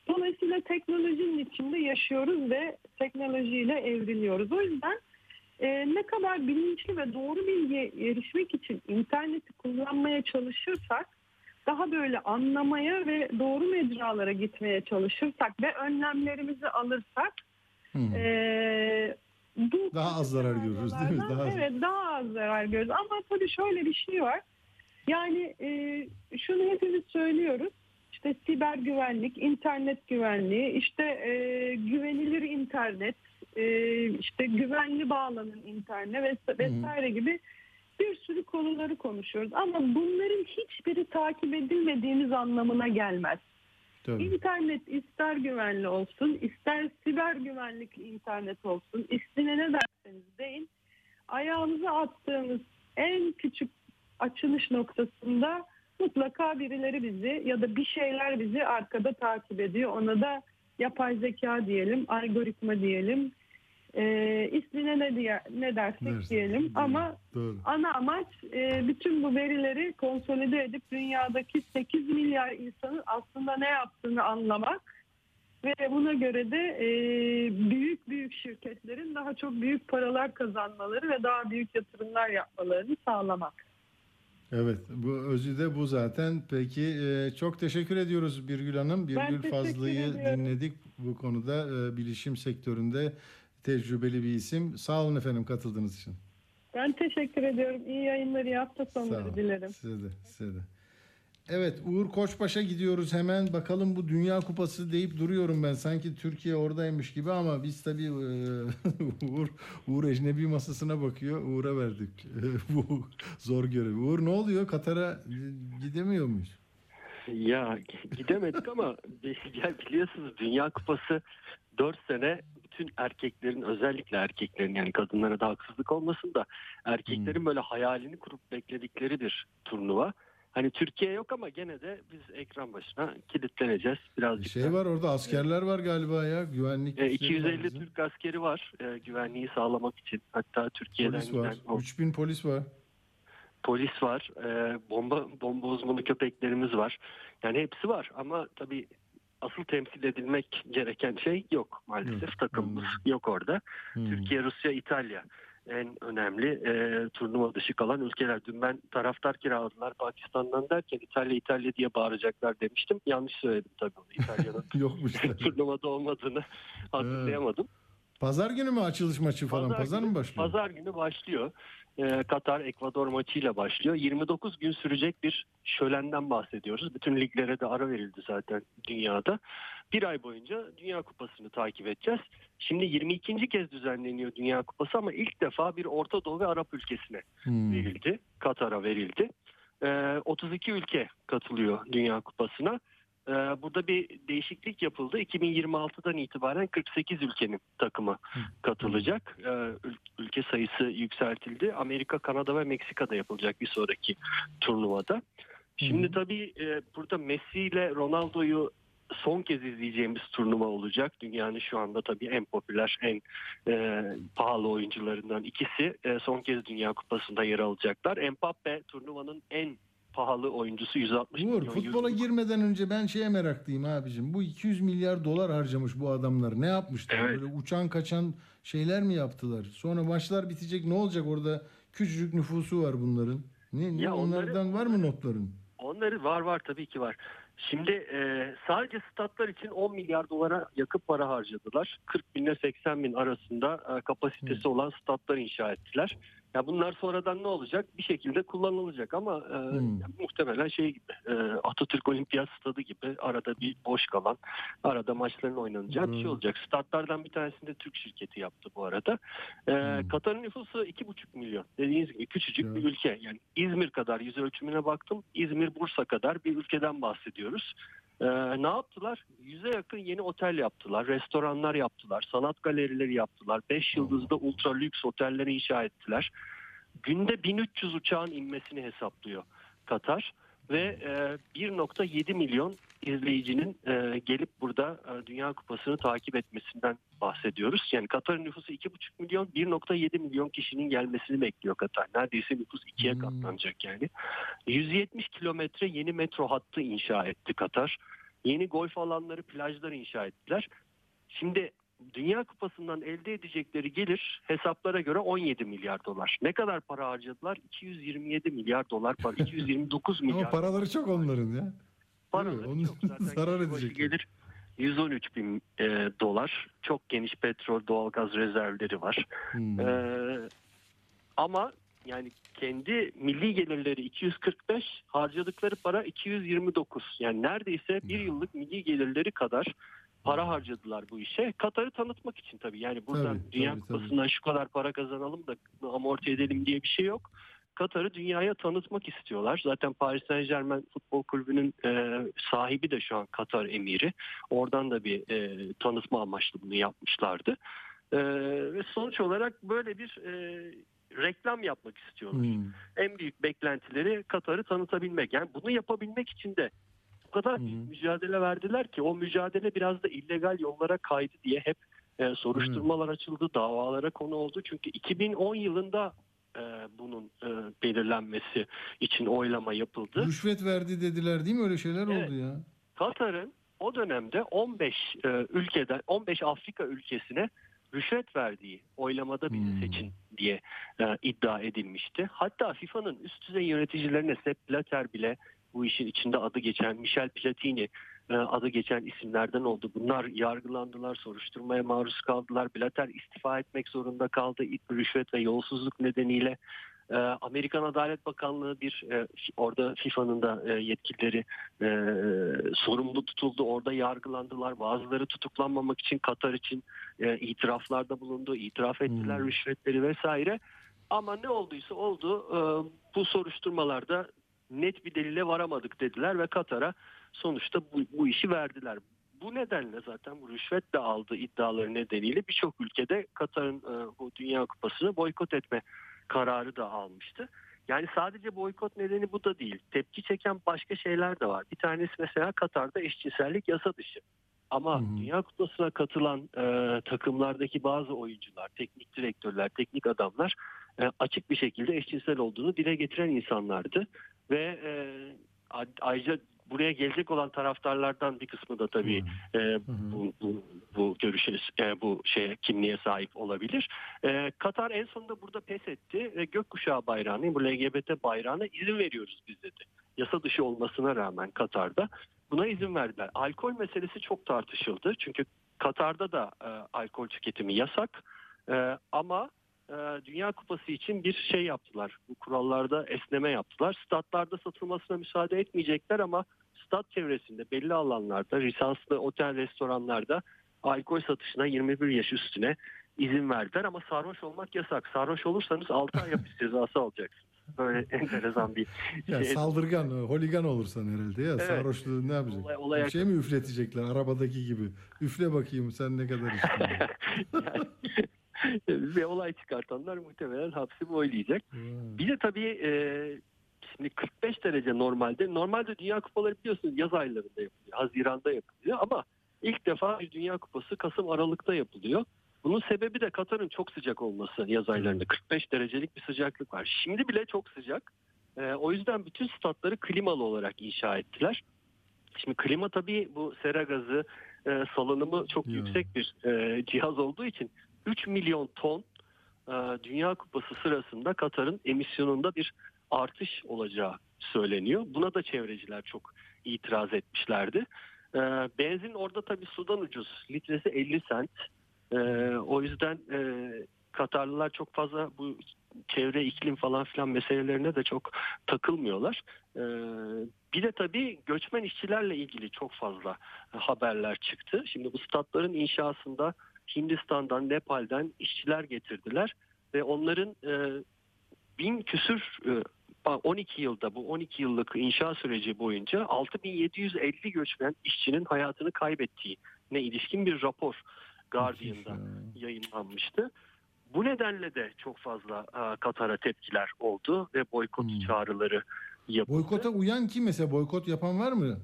Dolayısıyla teknolojinin içinde yaşıyoruz ve teknolojiyle evriliyoruz. O yüzden e, ne kadar bilinçli ve doğru bilgiye erişmek için interneti kullanmaya çalışırsak daha böyle anlamaya ve doğru mecralara gitmeye çalışırsak ve önlemlerimizi alırsak Hı. e, bu Daha az zarar görürüz değil mi? Daha az. evet daha az zarar görürüz. Ama tabii şöyle bir şey var. Yani e, şunu hepimiz söylüyoruz. İşte siber güvenlik, internet güvenliği, işte e, güvenilir internet, e, işte güvenli bağlanın internet ves- vesaire gibi bir sürü konuları konuşuyoruz. Ama bunların hiçbiri takip edilmediğimiz anlamına gelmez. Tabii. İnternet ister güvenli olsun, ister siber güvenlikli internet olsun, ismine ne derseniz deyin. Ayağımıza attığımız en küçük açılış noktasında mutlaka birileri bizi ya da bir şeyler bizi arkada takip ediyor. Ona da yapay zeka diyelim, algoritma diyelim, e, ismine ne diye ne dersek Dersin, diyelim. Ama Doğru. ana amaç e, bütün bu verileri konsolide edip dünyadaki 8 milyar insanın aslında ne yaptığını anlamak ve buna göre de e, büyük büyük şirketlerin daha çok büyük paralar kazanmaları ve daha büyük yatırımlar yapmalarını sağlamak. Evet, bu özü de bu zaten. Peki e, çok teşekkür ediyoruz Birgül Hanım. Birgül Fazlı'yı dinledik bu konuda. E, bilişim sektöründe tecrübeli bir isim. Sağ olun efendim katıldığınız için. Ben teşekkür ediyorum. İyi yayınlar, iyi hafta Sağ sonları olun. dilerim. Size de, size de. Evet Uğur Koçbaş'a gidiyoruz hemen. Bakalım bu Dünya Kupası deyip duruyorum ben. Sanki Türkiye oradaymış gibi ama biz tabii e, Uğur, Uğur ecnebi masasına bakıyor. Uğur'a verdik bu zor görevi. Uğur ne oluyor? Katar'a gidemiyor muyuz? Ya gidemedik ama ya biliyorsunuz Dünya Kupası 4 sene bütün erkeklerin özellikle erkeklerin yani kadınlara da haksızlık olmasın da erkeklerin böyle hayalini kurup bekledikleri bir turnuva. Hani Türkiye yok ama gene de biz ekran başına kilitleneceğiz birazcık. Şey da. var orada askerler var galiba ya. Güvenlik. E, işleri var 250 bizim. Türk askeri var e, güvenliği sağlamak için. Hatta Türkiye'den Polis var. giden o- 3000 polis var. polis var, e, bomba bomba uzmanı köpeklerimiz var. Yani hepsi var ama tabii asıl temsil edilmek gereken şey yok maalesef takımımız yok orada. Hmm. Türkiye, Rusya, İtalya en önemli e, turnuva dışı kalan ülkeler. Dün ben taraftar kiraladılar Pakistan'dan derken İtalya İtalya diye bağıracaklar demiştim. Yanlış söyledim tabii onu. İtalya'nın Yokmuş. turnuvada olmadığını hatırlayamadım. Pazar günü mü açılış maçı falan? Pazar, günü- mı başlıyor? Pazar günü başlıyor. Ee, Katar Ekvador maçıyla başlıyor. 29 gün sürecek bir şölenden bahsediyoruz. Bütün liglere de ara verildi zaten dünyada. Bir ay boyunca Dünya Kupası'nı takip edeceğiz. Şimdi 22. kez düzenleniyor Dünya Kupası ama ilk defa bir Orta Doğu ve Arap ülkesine Hmm. verildi. Katar'a verildi. Ee, 32 ülke katılıyor Dünya Kupası'na. Ee, burada bir değişiklik yapıldı. 2026'dan itibaren 48 ülkenin takımı katılacak. Ül- ülke sayısı yükseltildi. Amerika, Kanada ve Meksika'da yapılacak bir sonraki turnuvada. Şimdi tabii e, burada Messi ile Ronaldo'yu son kez izleyeceğimiz turnuva olacak. Dünyanın şu anda tabii en popüler, en e, pahalı oyuncularından ikisi e, son kez Dünya Kupası'nda yer alacaklar. Mbappe turnuvanın en pahalı oyuncusu 160 Uğur milyon futbola euro. girmeden önce ben şeye meraklıyım abicim. Bu 200 milyar dolar harcamış bu adamlar. Ne yapmışlar? Evet. Böyle uçan kaçan şeyler mi yaptılar? Sonra maçlar bitecek ne olacak orada? Küçücük nüfusu var bunların. Ne, ne Ya onları- onlardan var mı notların? Onları var var tabii ki var. Şimdi e, sadece statlar için 10 milyar dolara yakın para harcadılar. 40 bin ile 80 bin arasında e, kapasitesi olan statlar inşa ettiler. Ya bunlar sonradan ne olacak? Bir şekilde kullanılacak ama e, ya muhtemelen şey gibi e, Atatürk Olimpiyat Stadı gibi arada bir boş kalan, arada maçların oynanacağı bir şey olacak. Statlardan bir tanesini de Türk şirketi yaptı bu arada. E, Katar'ın nüfusu 2,5 milyon. Dediğiniz gibi küçücük bir ülke. Yani İzmir kadar yüz ölçümüne baktım. İzmir, Bursa kadar bir ülkeden bahsediyoruz. Ee, ne yaptılar? Yüze yakın yeni otel yaptılar, restoranlar yaptılar, sanat galerileri yaptılar, 5 yıldızlı ultra lüks otelleri inşa ettiler. Günde 1300 uçağın inmesini hesaplıyor Katar ve e, 1.7 milyon izleyicinin e, gelip burada e, Dünya Kupası'nı takip etmesinden bahsediyoruz. Yani Katar'ın nüfusu 2.5 milyon, 1.7 milyon kişinin gelmesini bekliyor Katar. Neredeyse nüfus ikiye katlanacak yani. 170 kilometre yeni metro hattı inşa etti Katar. Yeni golf alanları, plajları inşa ettiler. Şimdi Dünya Kupası'ndan elde edecekleri gelir hesaplara göre 17 milyar dolar. Ne kadar para harcadılar? 227 milyar dolar para. 229 milyar. Ama paraları çok onların ya. Paraları Onun çok zaten zarar edecek. gelir 113 bin e, dolar. Çok geniş petrol, doğalgaz rezervleri var. Hmm. Ee, ama yani kendi milli gelirleri 245, harcadıkları para 229. Yani neredeyse bir yıllık milli gelirleri kadar para harcadılar bu işe. Katar'ı tanıtmak için tabii. Yani buradan Tabii, Dünya tabii, Kupası'ndan şu kadar para kazanalım da amorti edelim diye bir şey yok. Katar'ı dünyaya tanıtmak istiyorlar. Zaten Paris Saint Germain Futbol Kulübü'nün e, sahibi de şu an Katar emiri. Oradan da bir e, tanıtma amaçlı bunu yapmışlardı. E, ve sonuç olarak böyle bir e, reklam yapmak istiyorlar. Hmm. En büyük beklentileri Katar'ı tanıtabilmek. Yani bunu yapabilmek için de kadar büyük mücadele verdiler ki o mücadele biraz da illegal yollara kaydı diye hep e, soruşturmalar açıldı, davalara konu oldu. Çünkü 2010 yılında e, bunun e, belirlenmesi için oylama yapıldı. Rüşvet verdi dediler değil mi? Öyle şeyler Evet. oldu ya. Katar'ın o dönemde 15 e, ülkeden 15 Afrika ülkesine rüşvet verdiği oylamada bizi seçin diye e, iddia edilmişti. Hatta FIFA'nın üst düzey yöneticilerine Sepp Blatter bile bu işin içinde adı geçen Michel Platini e, adı geçen isimlerden oldu. Bunlar yargılandılar, soruşturmaya maruz kaldılar. Blatter istifa etmek zorunda kaldı rüşvet ve yolsuzluk nedeniyle. E, Amerikan Adalet Bakanlığı bir e, orada FIFA'nın da yetkilileri sorumlu tutuldu. Orada yargılandılar. Bazıları tutuklanmamak için Katar için itiraflarda bulundu. İtiraf ettiler rüşvetleri vesaire. Ama ne olduysa oldu. Bu soruşturmalarda net bir delile varamadık dediler ve Katar'a sonuçta bu, bu işi verdiler. Bu nedenle zaten bu rüşvetle aldığı iddiaları nedeniyle birçok ülkede Katar'ın e, bu Dünya Kupası'nı boykot etme kararı da almıştı. Yani sadece boykot nedeni bu da değil. Tepki çeken başka şeyler de var. Bir tanesi mesela Katar'da eşcinsellik yasa dışı. Ama Dünya Kupası'na katılan e, takımlardaki bazı oyuncular, teknik direktörler, teknik adamlar e, açık bir şekilde eşcinsel olduğunu dile getiren insanlardı. Ve e, ayrıca buraya gelecek olan taraftarlardan bir kısmı da tabii e, bu, bu, bu görüşe, e, bu şeye kimliğe sahip olabilir. E, Katar en sonunda burada pes etti ve gökkuşağı bayrağını, bu LGBT bayrağına izin veriyoruz biz dedi. Yasa dışı olmasına rağmen Katar'da buna izin verdiler. Alkol meselesi çok tartışıldı. Çünkü Katar'da da e, alkol tüketimi yasak. E, ama Dünya Kupası için bir şey yaptılar. Bu kurallarda esneme yaptılar. Statlarda satılmasına müsaade etmeyecekler ama stat çevresinde belli alanlarda, lisanslı otel, restoranlarda alkol satışına 21 yaş üstüne izin verdiler ama sarhoş olmak yasak. Sarhoş olursanız 6 ay hapis cezası alacaksınız. Böyle enteresan bir Ya şey. saldırgan, holigan olursan herhalde ya. Evet. Sarhoşluğu ne yapacak? Olay- olay- Bir şey mi üfletecekler arabadaki gibi? Üfle bakayım sen ne kadar içtin. ve olay çıkartanlar muhtemelen hapsi boylayacak. Bir de tabii e, şimdi 45 derece normalde. Normalde Dünya Kupaları biliyorsunuz yaz aylarında yapılıyor. Haziran'da yapılıyor. defa bir Dünya Kupası Kasım Aralık'ta yapılıyor. Bunun sebebi de Katar'ın çok sıcak olması yaz aylarında. 45 derecelik bir sıcaklık var. Şimdi bile çok sıcak. Ee, o yüzden bütün statları klimalı olarak inşa ettiler. Şimdi klima tabii bu sera gazı e, salınımı çok yüksek bir e, cihaz olduğu için 3 milyon ton e, Dünya Kupası sırasında Katar'ın emisyonunda bir artış olacağı söyleniyor. Buna da çevreciler çok itiraz etmişlerdi. E, benzin orada tabii sudan ucuz. Litresi 50 sent. E, o yüzden e, Katarlılar çok fazla bu çevre iklim falan filan meselelerine de çok takılmıyorlar. Ee, bir de tabii göçmen işçilerle ilgili çok fazla haberler çıktı. Şimdi bu statların inşasında Hindistan'dan, Nepal'den işçiler getirdiler ve onların e, bin küsür e, 12 yılda bu 12 yıllık inşa süreci boyunca 6750 göçmen işçinin hayatını kaybettiği ne ilişkin bir rapor Guardian'da yayınlanmıştı. Bu nedenle de çok fazla e, Katar'a tepkiler oldu ve boykot çağrıları yapıldı. Boykota uyan kim mesela? Boykot yapan var mı?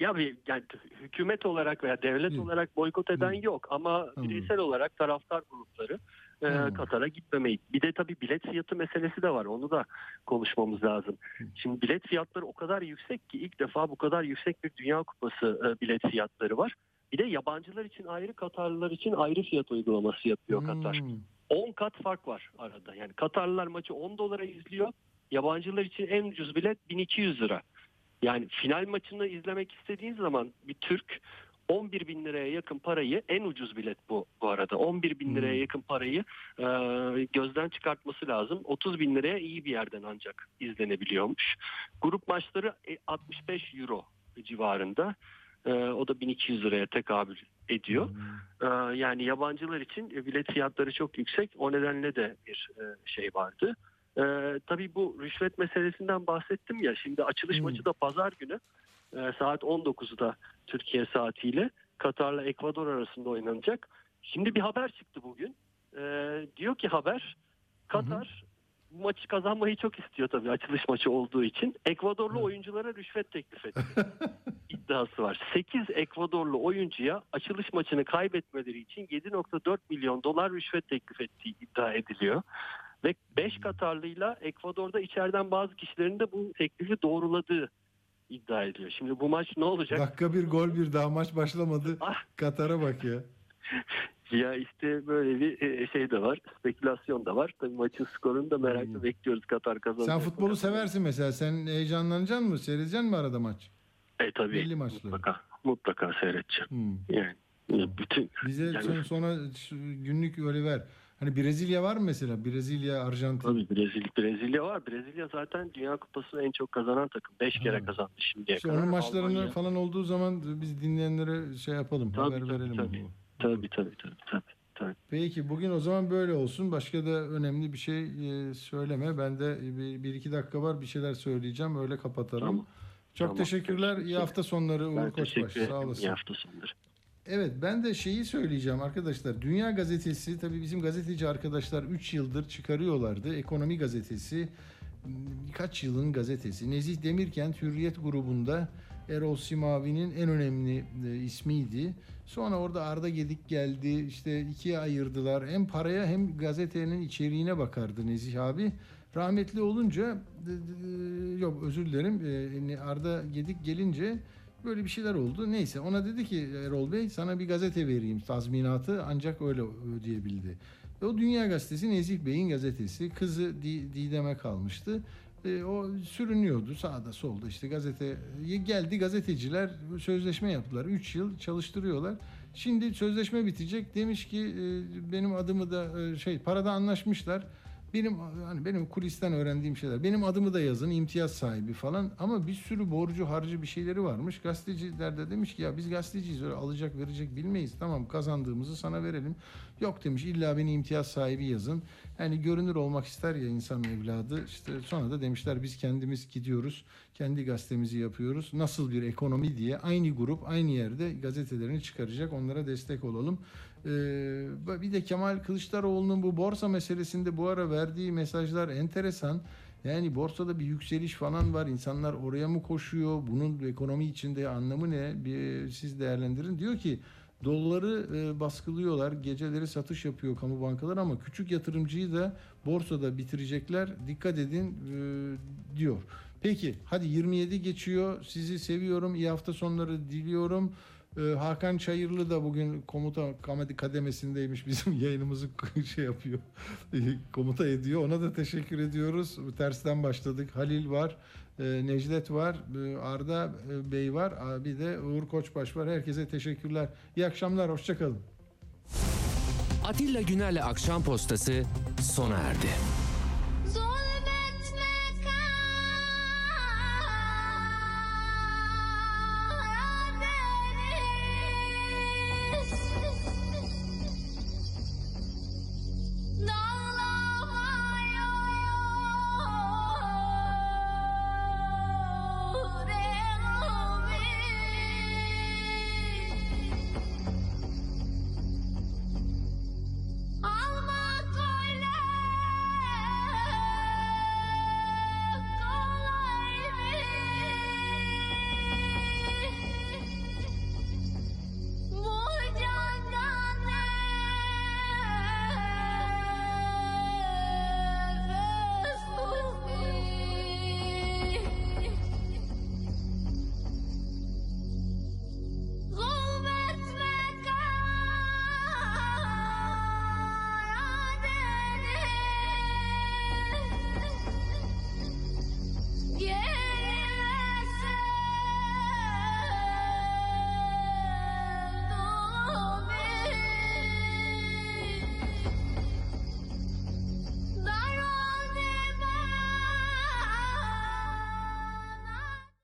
Ya bir yani hükümet olarak veya devlet olarak boykot eden yok ama bireysel olarak taraftar grupları e, Hı. Katar'a gitmemeyi. Bir de tabii bilet fiyatı meselesi de var. Onu da konuşmamız lazım. Şimdi bilet fiyatları o kadar yüksek ki ilk defa bu kadar yüksek bir Dünya Kupası e, bilet fiyatları var. Bir de yabancılar için ayrı, Katarlılar için ayrı fiyat uygulaması yapıyor Katar. 10 kat fark var arada. Yani Katarlılar maçı 10 dolara izliyor. Yabancılar için en ucuz bilet 1200 lira. Yani final maçını izlemek istediğin zaman bir Türk 11 bin liraya yakın parayı en ucuz bilet bu bu arada. 11 bin liraya yakın parayı e, gözden çıkartması lazım. 30 bin liraya iyi bir yerden ancak izlenebiliyormuş. Grup maçları e, 65 euro civarında. E, o da 1200 liraya tekabül ediyor. E, yani yabancılar için e, bilet fiyatları çok yüksek. O nedenle de bir e, şey vardı e, tabii bu rüşvet meselesinden bahsettim ya şimdi açılış maçı da pazar günü e, saat 19'da Türkiye saatiyle Katar'la Ekvador arasında oynanacak. Şimdi bir haber çıktı bugün. E, diyor ki haber Katar bu maçı kazanmayı çok istiyor tabii açılış maçı olduğu için. Ekvadorlu oyunculara rüşvet teklif etti. iddiası var. 8 Ekvadorlu oyuncuya açılış maçını kaybetmeleri için 7.4 milyon dolar rüşvet teklif ettiği iddia ediliyor. Ve 5 Katarlıyla Ekvador'da içeriden bazı kişilerin de bu teklifi doğruladığı iddia ediyor. Şimdi bu maç ne olacak? Dakika bir gol bir daha maç başlamadı. Ah. Katar'a bak ya. Ya işte böyle bir e, şey de var, spekülasyon da var. Tabii maçın skorunu da merakla bekliyoruz Katar kazanacak. Sen futbolu seversin mesela. Sen heyecanlanacaksın mı? Seyredeceksin mi arada maç? E tabii. Belli maçları. Mutlaka, mutlaka seyredeceğim. Yani e, bütün Bize yani- son, sonra günlük öyle ver. Hani Brezilya var mı mesela? Brezilya, Arjantin. Tabii Brezilya, Brezilya var. Brezilya zaten Dünya Kupası'nı en çok kazanan takım. 5 kere kazandı şimdiye İşte kadar. onun maçlarını Almanya- falan olduğu zaman biz dinleyenlere şey yapalım, Tabii, haber tabii, verelim. tabii. bu. Tabii tabii tabii. tabii, tabii. Peki bugün o zaman böyle olsun. Başka da önemli bir şey e, söyleme. Ben de bir, bir iki dakika var bir şeyler söyleyeceğim. Öyle kapatalım. Tamam. Çok Tamam. teşekkürler. İyi hafta sonları Uğur Koçbaş. Sağ olasın. İyi hafta sonları. Evet ben de şeyi söyleyeceğim arkadaşlar. Dünya Gazetesi tabii bizim gazeteci arkadaşlar 3 yıldır çıkarıyorlardı. Ekonomi Gazetesi birkaç yılın gazetesi. Nezih Demirkent Hürriyet grubunda Erol Simavi'nin en önemli e, ismiydi. Sonra orada Arda Gedik geldi. İşte ikiye ayırdılar. Hem paraya hem gazetenin içeriğine bakardı Nezih abi. Rahmetli olunca yok özür dilerim e, Arda Gedik gelince böyle bir şeyler oldu. Neyse ona dedi ki Erol Bey sana bir gazete vereyim tazminatı ancak öyle ödeyebildi. Ve o Dünya Gazetesi Nezih Bey'in gazetesi. Kızı Di- Didem'e kalmıştı. E, o sürünüyordu sağda solda işte gazete geldi gazeteciler sözleşme yaptılar. 3 yıl çalıştırıyorlar. Şimdi sözleşme bitecek. Demiş ki e, benim adımı da e, şey parada anlaşmışlar. Benim hani benim kulisten öğrendiğim şeyler. Benim adımı da yazın imtiyaz sahibi falan ama bir sürü borcu harcı bir şeyleri varmış. Gazeteciler de demiş ki ya biz gazeteciyiz öyle alacak verecek bilmeyiz. Tamam kazandığımızı sana verelim. Yok demiş illa beni imtiyaz sahibi yazın. Yani görünür olmak ister ya insan evladı. İşte sonra da demişler biz kendimiz gidiyoruz. Kendi gazetemizi yapıyoruz. Nasıl bir ekonomi diye aynı grup aynı yerde gazetelerini çıkaracak. Onlara destek olalım. Ee, bir de Kemal Kılıçdaroğlu'nun bu borsa meselesinde bu ara verdiği mesajlar enteresan. Yani borsada bir yükseliş falan var. İnsanlar oraya mı koşuyor? Bunun ekonomi içinde anlamı ne? Bir, siz değerlendirin. Diyor ki Doları e, baskılıyorlar. Geceleri satış yapıyor kamu bankaları ama küçük yatırımcıyı da borsada bitirecekler. Dikkat edin e, diyor. Peki hadi 27 geçiyor. Sizi seviyorum. İyi hafta sonları diliyorum. Ee, Hakan Çayırlı da bugün komuta kamedi kademesindeymiş. Bizim yayınımızı şey yapıyor komuta ediyor. Ona da teşekkür ediyoruz. Tersten başladık. Halil var e, Necdet var e, Arda e, Bey var bir de Uğur Koçbaş var. Herkese teşekkürler. İyi akşamlar hoşçakalın Atilla Güner'le Akşam Postası sona erdi.